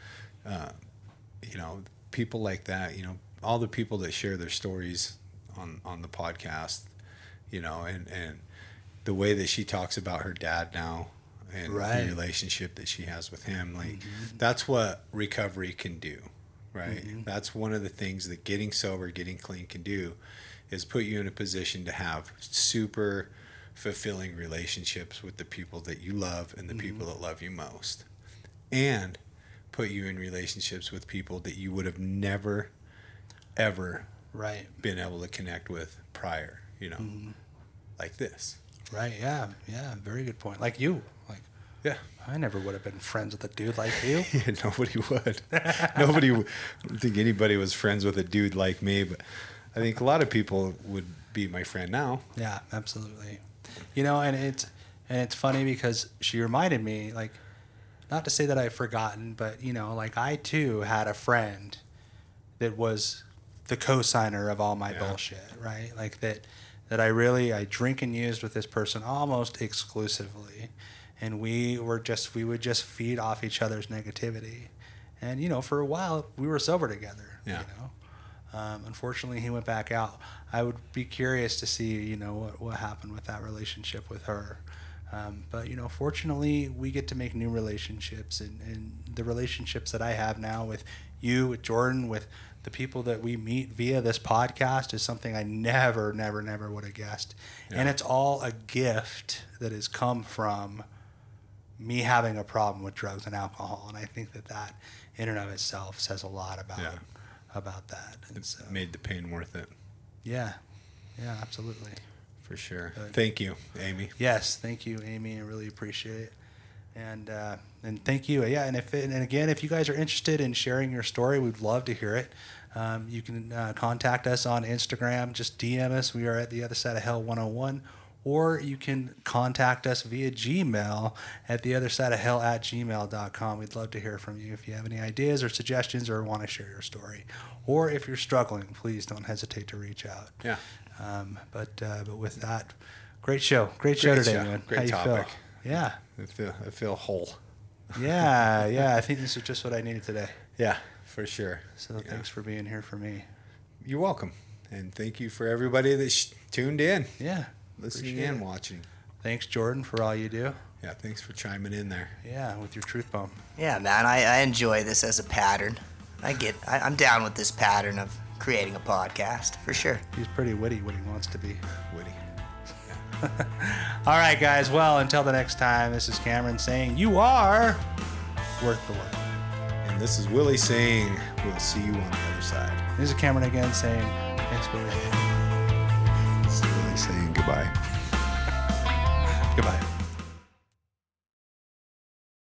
[SPEAKER 1] uh, you know, people like that. You know, all the people that share their stories on on the podcast. You know, and and the way that she talks about her dad now and
[SPEAKER 2] Right.
[SPEAKER 1] the relationship that she has with him, like that's what recovery can do. Right. That's one of the things that getting sober, getting clean can do is put you in a position to have super fulfilling relationships with the people that you love and the mm-hmm. people that love you most. And put you in relationships with people that you would have never ever
[SPEAKER 2] Right.
[SPEAKER 1] been able to connect with prior, you know. Mm-hmm. Like this.
[SPEAKER 2] Right. Yeah. Yeah. Very good point. Like you. Like
[SPEAKER 1] Yeah.
[SPEAKER 2] I never would have been friends with a dude like you.
[SPEAKER 1] Yeah, nobody would. nobody. I don't think anybody was friends with a dude like me, but I think a lot of people would be my friend now.
[SPEAKER 2] Yeah, absolutely. You know, and it's and it's funny because she reminded me, like, not to say that I've forgotten, but you know, like I too had a friend that was the co-signer of all my
[SPEAKER 1] Yeah.
[SPEAKER 2] bullshit, right? Like that that I really I drink and used with this person almost exclusively, and we were just we would just feed off each other's negativity, and you know, for a while we were sober together.
[SPEAKER 1] Yeah.
[SPEAKER 2] You know. Um, unfortunately, he went back out. I would be curious to see, you know, what, what happened with that relationship with her. Um, but you know, fortunately, we get to make new relationships, and, and the relationships that I have now with you, with Jordan, with the people that we meet via this podcast is something I never, never, never would have guessed. And it's all a gift that has come from me having a problem with drugs and alcohol, and I think that that in and of itself says a lot about
[SPEAKER 1] Yeah.
[SPEAKER 2] About that. And so,
[SPEAKER 1] Made the pain worth it
[SPEAKER 2] yeah, yeah, absolutely.
[SPEAKER 1] for sure.
[SPEAKER 2] Good.
[SPEAKER 1] Thank you, Amy.
[SPEAKER 2] Yes, thank you, Amy. I really appreciate it. And uh, and thank you. Yeah, and if and again, if you guys are interested in sharing your story, we'd love to hear it. Um, you can uh, contact us on Instagram. Just DM us. We are at the other side of hell 101. Or you can contact us via Gmail at the other side of hell at gmail.com. We'd love to hear from you if you have any ideas or suggestions or want to share your story. Or if you're struggling, please don't hesitate to reach out.
[SPEAKER 1] Yeah.
[SPEAKER 2] Um, but uh, but with that, great show, great show
[SPEAKER 1] Great
[SPEAKER 2] today,
[SPEAKER 1] show.
[SPEAKER 2] man.
[SPEAKER 1] Great
[SPEAKER 2] How you
[SPEAKER 1] topic.
[SPEAKER 2] feel? Yeah,
[SPEAKER 1] I feel I feel whole.
[SPEAKER 2] yeah, yeah. I think this is just what I needed today.
[SPEAKER 1] Yeah, for sure.
[SPEAKER 2] So
[SPEAKER 1] Yeah.
[SPEAKER 2] thanks for being here for me.
[SPEAKER 1] You're welcome, and thank you for everybody that sh- tuned in,
[SPEAKER 2] Yeah,
[SPEAKER 1] listening
[SPEAKER 2] Appreciate
[SPEAKER 1] and
[SPEAKER 2] it.
[SPEAKER 1] watching.
[SPEAKER 2] thanks Jordan for all you do.
[SPEAKER 1] Yeah, thanks for chiming in there.
[SPEAKER 2] Yeah, with your truth bomb.
[SPEAKER 3] Yeah, man, I, I enjoy this as a pattern. I get, I, I'm down with this pattern of creating a podcast for sure.
[SPEAKER 2] He's pretty witty when he wants to be.
[SPEAKER 1] witty.
[SPEAKER 2] All right, guys. Well, until the next time, this is Cameron saying you are worth the work.
[SPEAKER 1] And this is Willie saying, we'll see you on the other side.
[SPEAKER 2] This is Cameron again saying thanks for listening saying goodbye. goodbye.